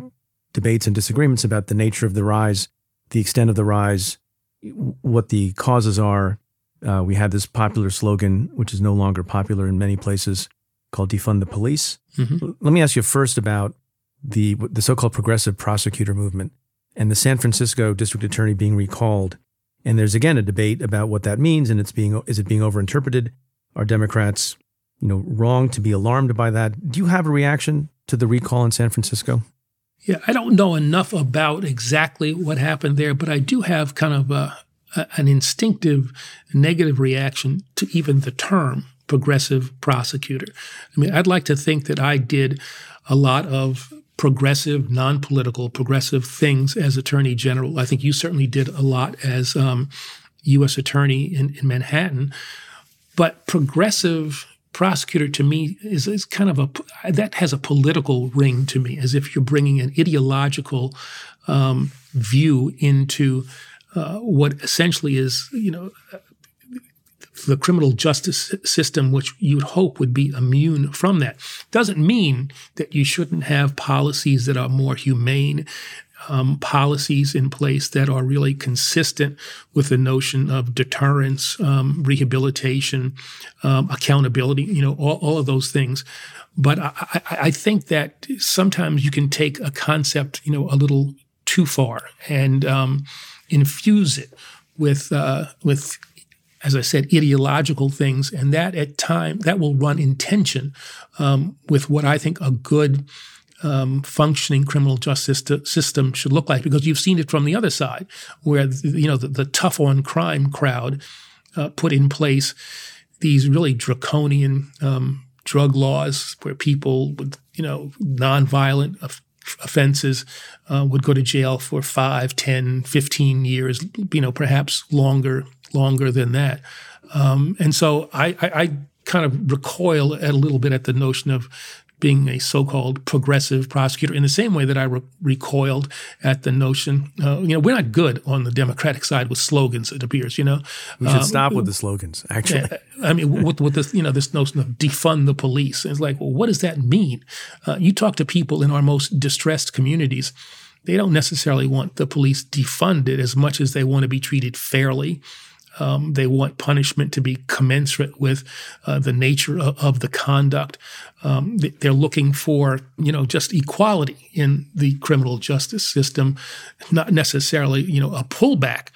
debates and disagreements about the nature of the rise, the extent of the rise, what the causes are. Uh, we had this popular slogan, which is no longer popular in many places, called "Defund the Police." Mhm. Let me ask you first about the the so-called progressive prosecutor movement and the San Francisco district attorney being recalled. And there's again a debate about what that means, and it's being is it being overinterpreted? Are Democrats, you know, wrong to be alarmed by that? Do you have a reaction to the recall in San Francisco? Yeah, I don't know enough about exactly what happened there, but I do have kind of a, a, an instinctive negative reaction to even the term progressive prosecutor. I mean, I'd like to think that I did a lot of progressive, non political, progressive things as Attorney General. I think you certainly did a lot as um, U.S. Attorney in, in Manhattan. But progressive prosecutor to me is, is kind of a that has a political ring to me, as if you're bringing an ideological um, view into uh, what essentially is, you know, the criminal justice system, which you'd hope would be immune from that. Doesn't mean that you shouldn't have policies that are more humane, um, policies in place that are really consistent with the notion of deterrence, um, rehabilitation, um, accountability, you know, all, all of those things. But I, I, I think that sometimes you can take a concept, you know, a little too far and um, infuse it with uh, with as I said, ideological things, and that at time that will run in tension um, with what I think a good um, functioning criminal justice system should look like. Because you've seen it from the other side, where you know the, the tough on crime crowd uh, put in place these really draconian um, drug laws, where people with you know nonviolent offenses uh, would go to jail for 5, 10, 15 years, you know, perhaps longer longer than that. Um, and so I, I, I, kind of recoil a little bit at the notion of being a so-called progressive prosecutor in the same way that I re- recoiled at the notion, uh, you know, we're not good on the Democratic side with slogans. It appears, you know, we should Um, stop with the slogans. Actually, I mean, with, with this, you know, this notion of defund the police. It's like, well, what does that mean? Uh, you talk to people in our most distressed communities. They don't necessarily want the police defunded as much as they want to be treated fairly. Um, they want punishment to be commensurate with uh, the nature of, of the conduct. Um, they- they're looking for, you know, just equality in the criminal justice system, not necessarily, you know, a pullback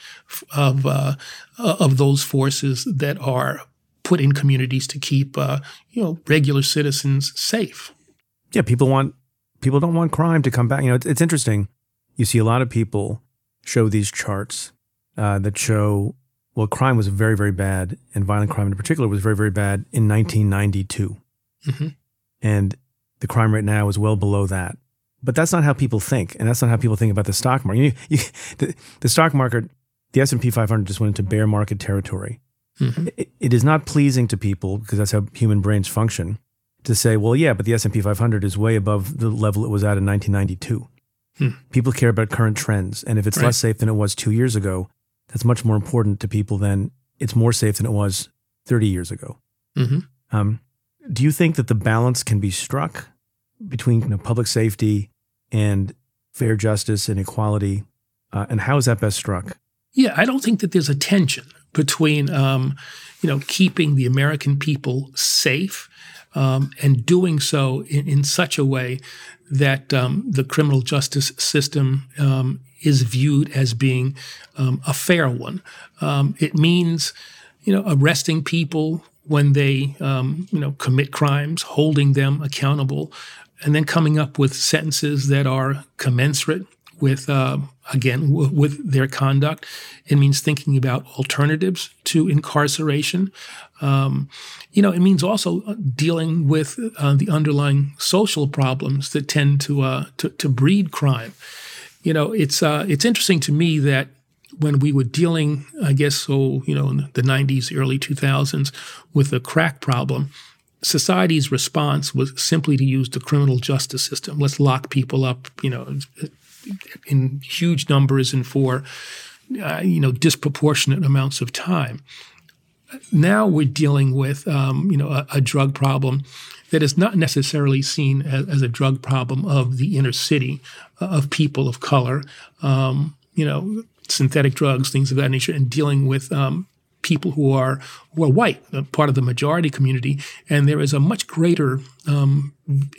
of uh, of those forces that are put in communities to keep, uh, you know, regular citizens safe. yeah, people want people don't want crime to come back. You know, it's, it's interesting. You see a lot of people show these charts uh, that show well, crime was very, very bad, and violent crime in particular was very, very bad in 1992, Mhm. and the crime rate now is well below that. But that's not how people think, and that's not how people think about the stock market. You, you, the, the stock market, the S and P 500 just went into bear market territory. Mhm. It- it is not pleasing to people because that's how human brains function to say, well, yeah, but the S&P 500 is way above the level it was at in 1992. Hmm. People care about current trends, and if it's Right. less safe than it was 2 years ago, that's much more important to people than it's more safe than it was 30 years ago. Mhm. Um, do you think that the balance can be struck between you know, public safety and fair justice and equality? Uh, and how is that best struck? Yeah, I don't think that there's a tension between, um, you know, keeping the American people safe um, and doing so in, in such a way that um, the criminal justice system um, is viewed as being um, a fair one. Um, it means, you know, arresting people when they, um, you know, commit crimes, holding them accountable, and then coming up with sentences that are commensurate with, uh, again, w- with their conduct. It means thinking about alternatives to incarceration. Um, you know, it means also uh, dealing with uh, the underlying social problems that tend to, uh, to to breed crime. You know, it's uh, it's interesting to me that when we were dealing, I guess, so, you know, in the 90s, early 2000s, with the crack problem, society's response was simply to use the criminal justice system. Let's lock people up, you know, in huge numbers and for, uh, you know, disproportionate amounts of time. Now we're dealing with, um, you know, a, a, drug problem that is not necessarily seen as, as, a drug problem of the inner city, uh, of people of color, um, you know, synthetic drugs, things of that nature, and dealing with um, people who are who are white, part of the majority community, and there is a much greater um,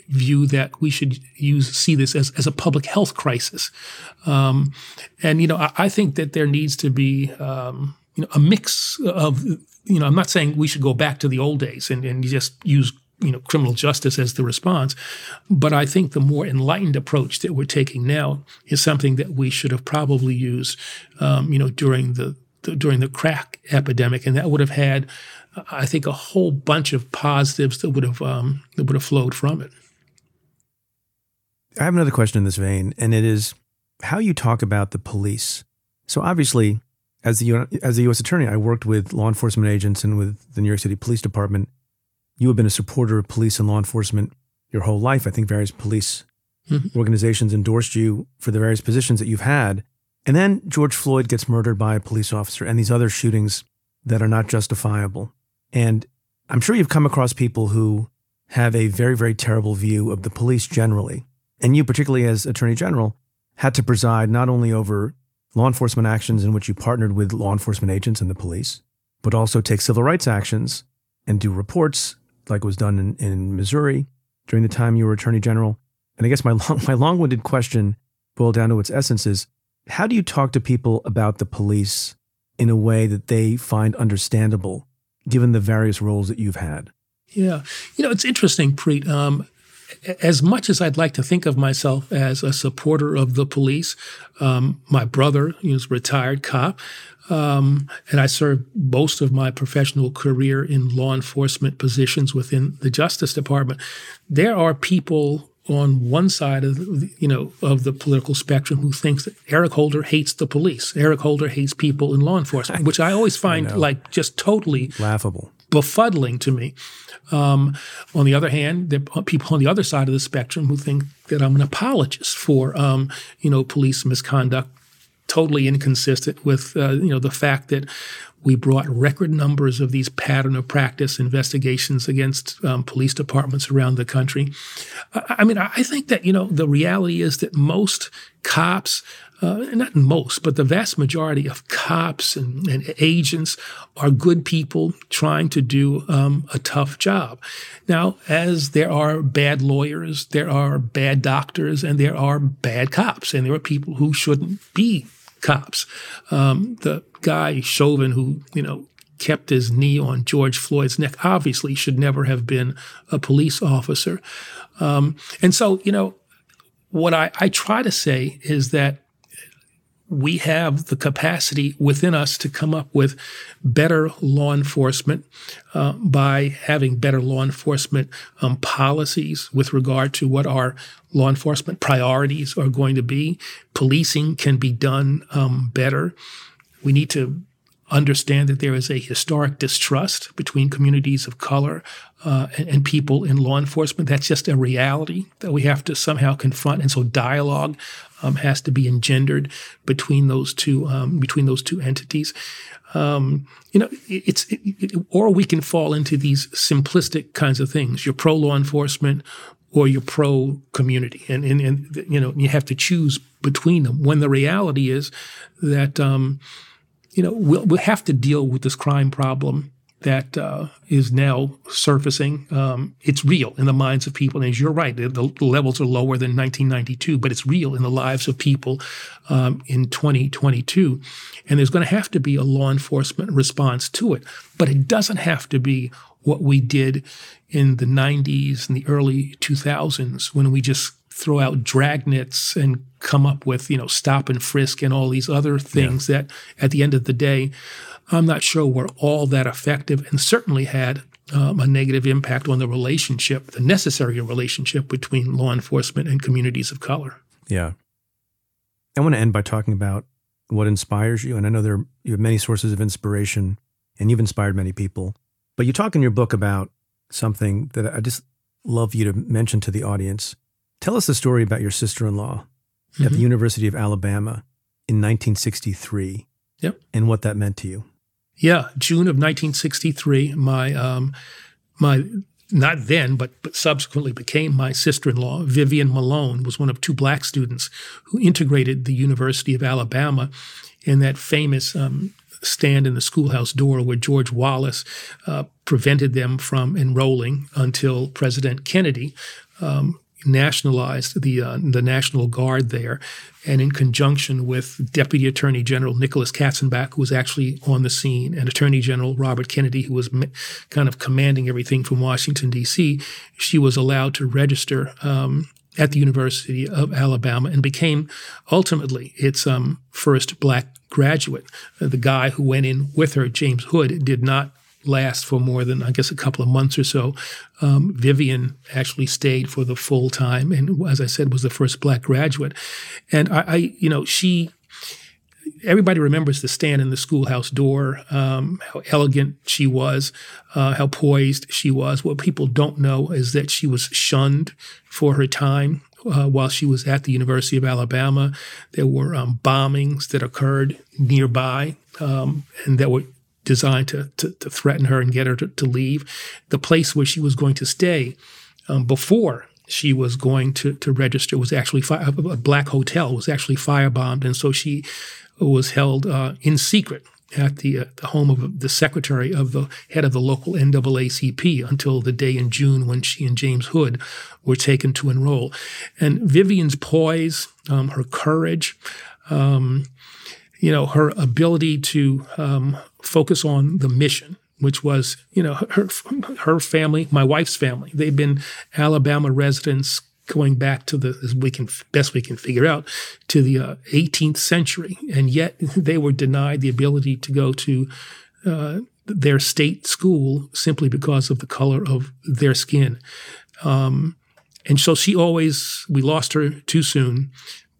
view that we should use see this as, as a public health crisis. Um, and you know, I, I, think that there needs to be um, you know a mix of you know I'm not saying we should go back to the old days and, and just use you know criminal justice as the response. But i think the more enlightened approach that we're taking now is something that we should have probably used um, you know during the, the, during the crack epidemic. And that would have had i think a whole bunch of positives that would have um, that would have flowed from it. I have another question in this vein and it is how you talk about the police. So obviously as the as the U.S. attorney, I worked with law enforcement agents and with the New York City Police Department you have been a supporter of police and law enforcement your whole life. I think various police mm-hmm. organizations endorsed you for the various positions that you've had. And then George Floyd gets murdered by a police officer and these other shootings that are not justifiable. And I'm sure you've come across people who have a very, very terrible view of the police generally. And you, particularly as Attorney General, had to preside not only over law enforcement actions in which you partnered with law enforcement agents and the police, but also take civil rights actions and do reports like was done in, in Missouri during the time you were Attorney General. And I guess my long, my long-winded question boiled down to its essence is how do you talk to people about the police in a way that they find understandable, given the various roles that you've had? Yeah, you know, it's interesting, Preet. Um, as much as I'd like to think of myself as a supporter of the police, um, my brother, he was a retired cop, um, and I served most of my professional career in law enforcement positions within the Justice Department. There are people on one side of the, you know of the political spectrum who thinks that Eric Holder hates the police. Eric Holder hates people in law enforcement, which I always find I like just totally laughable, befuddling to me. Um, on the other hand, there are people on the other side of the spectrum who think that I'm an apologist for um, you know police misconduct totally inconsistent with uh, you know the fact that we brought record numbers of these pattern of practice investigations against um, police departments around the country. I, I, mean, I think that you know the reality is that most cops, uh, not most, but the vast majority of cops and, and agents are good people trying to do um, a tough job. Now, as there are bad lawyers, there are bad doctors, and there are bad cops, and there are people who shouldn't be cops. Um, the guy Chauvin, who you know kept his knee on George Floyd's neck, obviously should never have been a police officer. Um, and so, you know, what I, I try to say is that we have the capacity within us to come up with better law enforcement uh, by having better law enforcement um, policies with regard to what our law enforcement priorities are going to be. Policing can be done um, better. We need to understand that there is a historic distrust between communities of color uh, and, people in law enforcement. That's just a reality that we have to somehow confront. And so dialogue um, has to be engendered between those two um, between those two entities. Um, you know, it's it, it, or we can fall into these simplistic kinds of things. You're pro law enforcement or you're pro community, and, and and you know you have to choose between them. When the reality is that um, you know, we'll, we'll have to deal with this crime problem that uh, is now surfacing. Um, it's real in the minds of people. And as you're right, the, the, levels are lower than 1992, but it's real in the lives of people um, in 2022. And there's going to have to be a law enforcement response to it. But it doesn't have to be what we did in the 90s and the early 2000s when we just throw out dragnets and come up with, you know, stop and frisk and all these other things yeah. that at the end of the day, I'm not sure were all that effective and certainly had um, a negative impact on the relationship, the necessary relationship between law enforcement and communities of color. Yeah. I want to end by talking about what inspires you? And I know there you have many sources of inspiration, and you've inspired many people. But you talk in your book about something that I just love you to mention to the audience. Tell us the story about your sister-in-law mm-hmm. at the mm-hmm. University of Alabama in 1963. Yep. And what that meant to you. Yeah, June of 1963, my um, my not then, but but subsequently became my sister-in-law, Vivian Malone, was one of two black students who integrated the University of Alabama in that famous um, stand in the schoolhouse door where George Wallace uh, prevented them from enrolling until President Kennedy um, nationalized the uh, the National Guard there, and in conjunction with Deputy Attorney General Nicholas Katzenbach, who was actually on the scene, and Attorney General Robert Kennedy, who was kind of commanding everything from Washington D.C., she was allowed to register. Um, at the University of Alabama and became ultimately its um, first black graduate. The guy who went in with her, James Hood, did not last for more than I guess a couple of months or so. Um, Vivian actually stayed for the full time, and as I said, was the first black graduate. And I, I you know, she. Everybody remembers the stand in the schoolhouse door, um, how elegant she was, uh, how poised she was. What people don't know is that she was shunned for her time uh, while she was at the University of Alabama. There were um, bombings that occurred nearby um, and that were designed to, to, to, threaten her and get her to, to, leave. The place where she was going to stay um, before she was going to, to register was actually a black hotel was actually firebombed, and so she was held uh, in secret at the, uh, the home of the secretary of the head of the local NAACP until the day in June when she and James Hood were taken to enroll. And Vivian's poise, um, her courage, um, you know, her ability to um, focus on the mission, which was, you know, her her family, my wife's family. They've been Alabama residents going back to the as we can best we can figure out to the uh, 18th century, and yet they were denied the ability to go to uh, their state school simply because of the color of their skin. Um, and so she always we lost her too soon,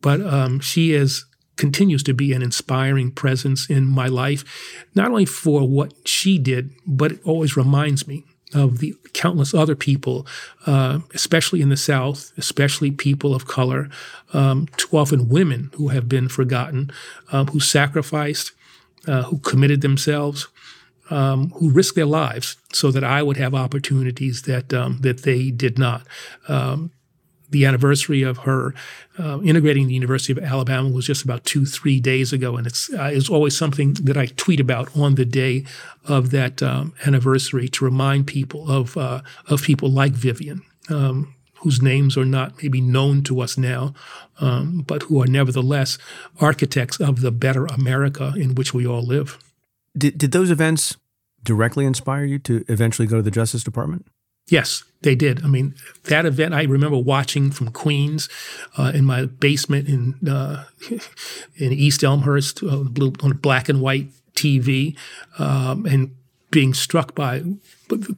but um, she is continues to be an inspiring presence in my life, not only for what she did, but it always reminds me of the countless other people, uh, especially in the South, especially people of color, um, too often women who have been forgotten, um, who sacrificed, uh, who committed themselves, um, who risked their lives so that I would have opportunities that um, that they did not. The anniversary of her uh, integrating the University of Alabama was just about two, three days ago, and it's uh, it's always something that I tweet about on the day of that um, anniversary to remind people of uh, of people like Vivian. Um, whose names are not maybe known to us now, um, but who are nevertheless architects of the better America in which we all live. Did, did those events directly inspire you to eventually go to the Justice Department? Yes, they did. I mean, that event I remember watching from Queens uh, in my basement in uh, in East Elmhurst uh, blue, on a black and white TV, um, and being struck by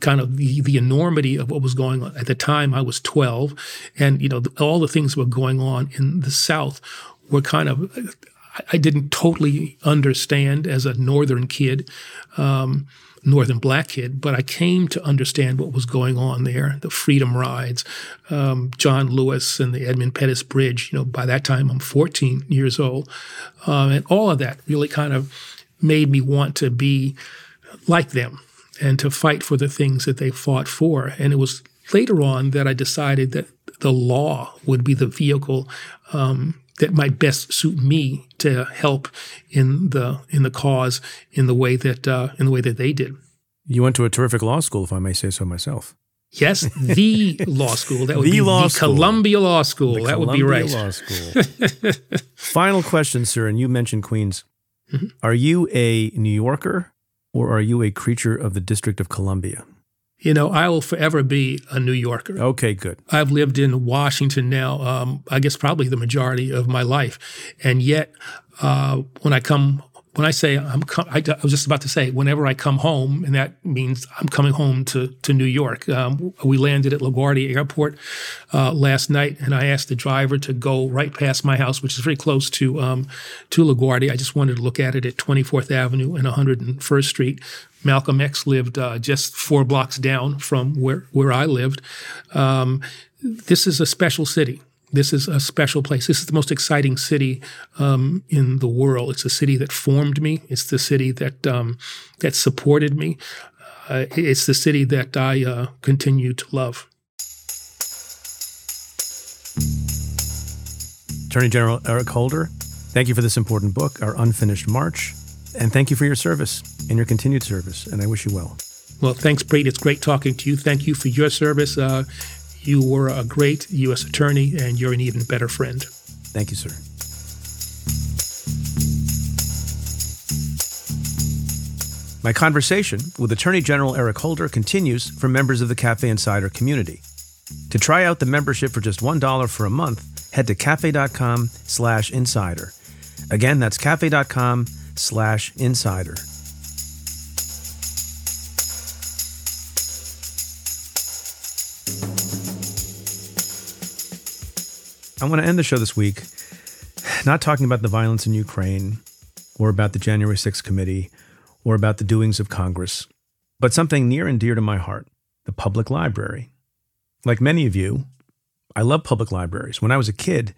kind of the, the enormity of what was going on at the time. I was twelve, and you know all the things that were going on in the South were kind of I didn't totally understand as a northern kid. Um, northern black kid, but I came to understand what was going on there. The freedom rides, um, John Lewis and the Edmund Pettus Bridge. You know, by that time I'm 14 years old, um, and all of that really kind of made me want to be like them and to fight for the things that they fought for. And it was later on that I decided that the law would be the vehicle um, that might best suit me to help in the in the cause in the way that uh, in the way that they did. You went to a terrific law school, if I may say so myself. Yes, the law school. That would the be law the school. Columbia Law School. The that Columbia would be right. Law School. Final question, sir. And you mentioned Queens. Mm-hmm. Are you a New Yorker or are you a creature of the District of Columbia? You know, I will forever be a New Yorker. Okay, good. I've lived in Washington now, um, I guess probably the majority of my life. And yet, uh, when I come when I say I'm, com- I, I, was just about to say, whenever I come home, and that means I'm coming home to to New York. Um, we landed at LaGuardia Airport uh, last night, and I asked the driver to go right past my house, which is very close to um, to LaGuardia. I just wanted to look at it at 24th Avenue and 101st Street. Malcolm X lived uh, just four blocks down from where where I lived. Um, this is a special city. This is a special place. This is the most exciting city um, in the world. It's a city that formed me. It's the city that um, that supported me. Uh, it's the city that I uh, continue to love. Attorney General Eric Holder, thank you for this important book, Our Unfinished March, and thank you for your service and your continued service. And I wish you well. Well, thanks, Brady. It's great talking to you. Thank you for your service. Uh, you were a great U.S. attorney, and you're an even better friend. Thank you, sir. My conversation with Attorney General Eric Holder continues for members of the Cafe Insider community. To try out the membership for just $1 for a month, head to cafe.com slash insider. Again, that's cafe.com slash insider. I want to end the show this week not talking about the violence in Ukraine or about the January 6th committee or about the doings of Congress, but something near and dear to my heart the public library. Like many of you, I love public libraries. When I was a kid,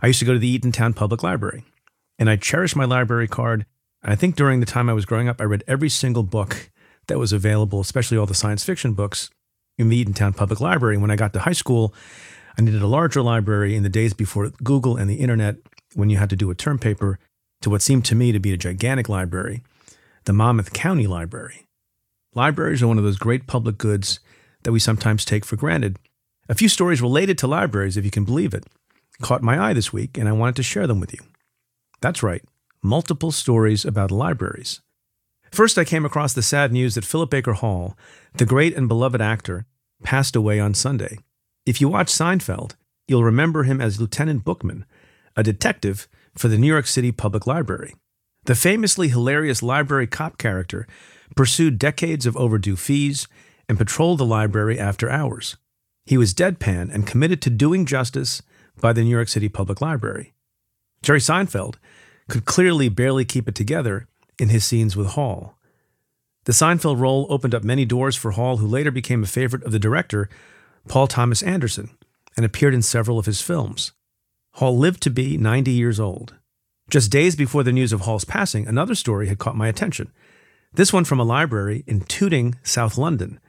I used to go to the Eatontown Public Library, and I cherished my library card. I think during the time I was growing up, I read every single book that was available, especially all the science fiction books in the Eatontown Public Library. When I got to high school, I needed a larger library in the days before Google and the internet, when you had to do a term paper to what seemed to me to be a gigantic library, the Monmouth County Library. Libraries are one of those great public goods that we sometimes take for granted. A few stories related to libraries, if you can believe it, caught my eye this week, and I wanted to share them with you. That's right, multiple stories about libraries. First, I came across the sad news that Philip Baker Hall, the great and beloved actor, passed away on Sunday. If you watch Seinfeld, you'll remember him as Lieutenant Bookman, a detective for the New York City Public Library. The famously hilarious library cop character pursued decades of overdue fees and patrolled the library after hours. He was deadpan and committed to doing justice by the New York City Public Library. Jerry Seinfeld could clearly barely keep it together in his scenes with Hall. The Seinfeld role opened up many doors for Hall, who later became a favorite of the director Paul Thomas Anderson, and appeared in several of his films. Hall lived to be 90 years old. Just days before the news of Hall's passing, another story had caught my attention. This one from a library in Tooting, South London.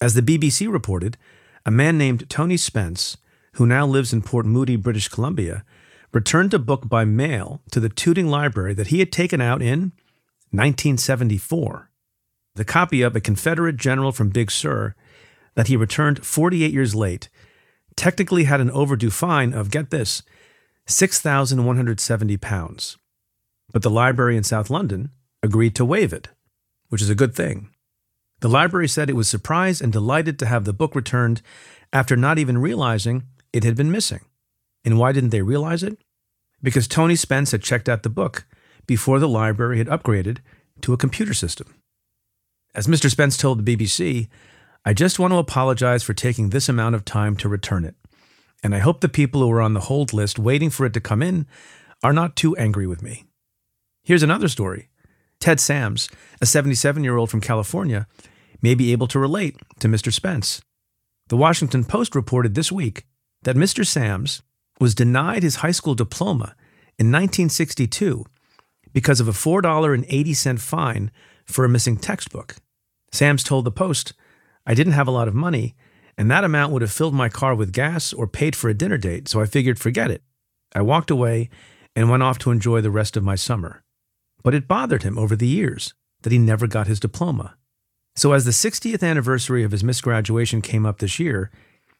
As the BBC reported, a man named Tony Spence, who now lives in Port Moody, British Columbia, returned a book by mail to the Tooting Library that he had taken out in 1974. The copy of A Confederate General from Big Sur that he returned 48 years late, technically had an overdue fine of, get this, 6,170 pounds. But the library in South London agreed to waive it, which is a good thing. The library said it was surprised and delighted to have the book returned after not even realizing it had been missing. And why didn't they realize it? Because Tony Spence had checked out the book before the library had upgraded to a computer system. As Mr. Spence told the BBC, I just want to apologize for taking this amount of time to return it. And I hope the people who are on the hold list waiting for it to come in are not too angry with me. Here's another story. Ted Sams, a 77 year old from California, may be able to relate to Mr. Spence. The Washington Post reported this week that Mr. Sams was denied his high school diploma in 1962 because of a $4.80 fine for a missing textbook. Sams told the Post I didn't have a lot of money, and that amount would have filled my car with gas or paid for a dinner date, so I figured forget it. I walked away and went off to enjoy the rest of my summer. But it bothered him over the years that he never got his diploma. So, as the 60th anniversary of his misgraduation came up this year,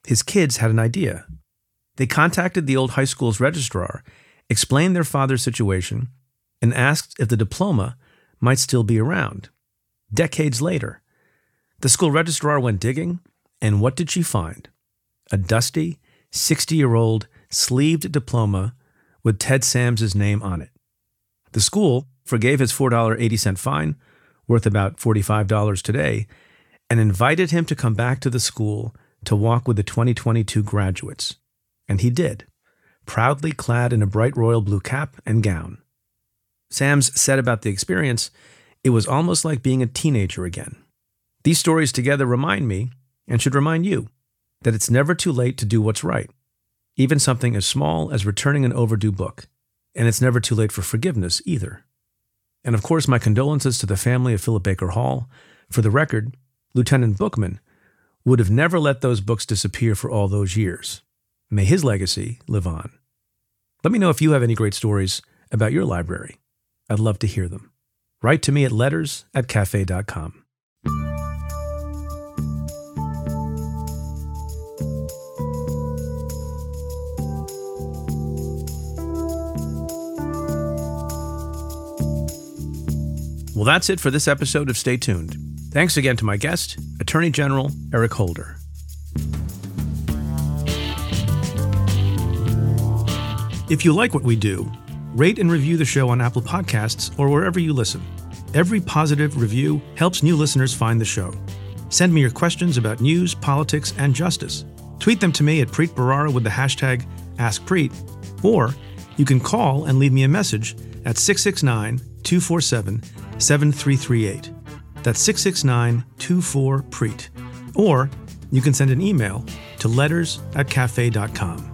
his kids had an idea. They contacted the old high school's registrar, explained their father's situation, and asked if the diploma might still be around. Decades later, the school registrar went digging, and what did she find? A dusty, 60 year old sleeved diploma with Ted Sams's name on it. The school, forgave his $4.80 fine, worth about $45 today, and invited him to come back to the school to walk with the 2022 graduates. And he did, proudly clad in a bright royal blue cap and gown. Sams said about the experience, it was almost like being a teenager again. These stories together remind me, and should remind you, that it's never too late to do what's right, even something as small as returning an overdue book. And it's never too late for forgiveness either. And of course, my condolences to the family of Philip Baker Hall. For the record, Lieutenant Bookman would have never let those books disappear for all those years. May his legacy live on. Let me know if you have any great stories about your library. I'd love to hear them. Write to me at letters at cafe.com. Well, that's it for this episode of Stay Tuned. Thanks again to my guest, Attorney General Eric Holder. If you like what we do, rate and review the show on Apple Podcasts or wherever you listen. Every positive review helps new listeners find the show. Send me your questions about news, politics, and justice. Tweet them to me at Preet Bharara with the hashtag AskPreet, or you can call and leave me a message at 669 247 7338. That's 669 24 Preet. Or you can send an email to letters at cafe.com.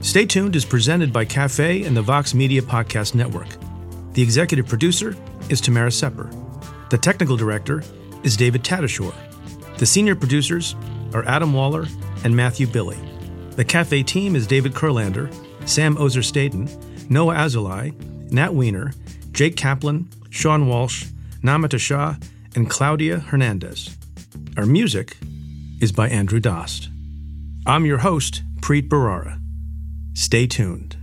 Stay tuned is presented by Cafe and the Vox Media Podcast Network. The executive producer is Tamara Sepper. The technical director is David Tatasciore. The senior producers are Adam Waller and Matthew Billy. The Cafe team is David Kurlander, Sam Ozer Staton, Noah Azulai, Nat Weiner, Jake Kaplan, Sean Walsh, Namita Shah, and Claudia Hernandez. Our music is by Andrew Dost. I'm your host, Preet Bharara. Stay tuned.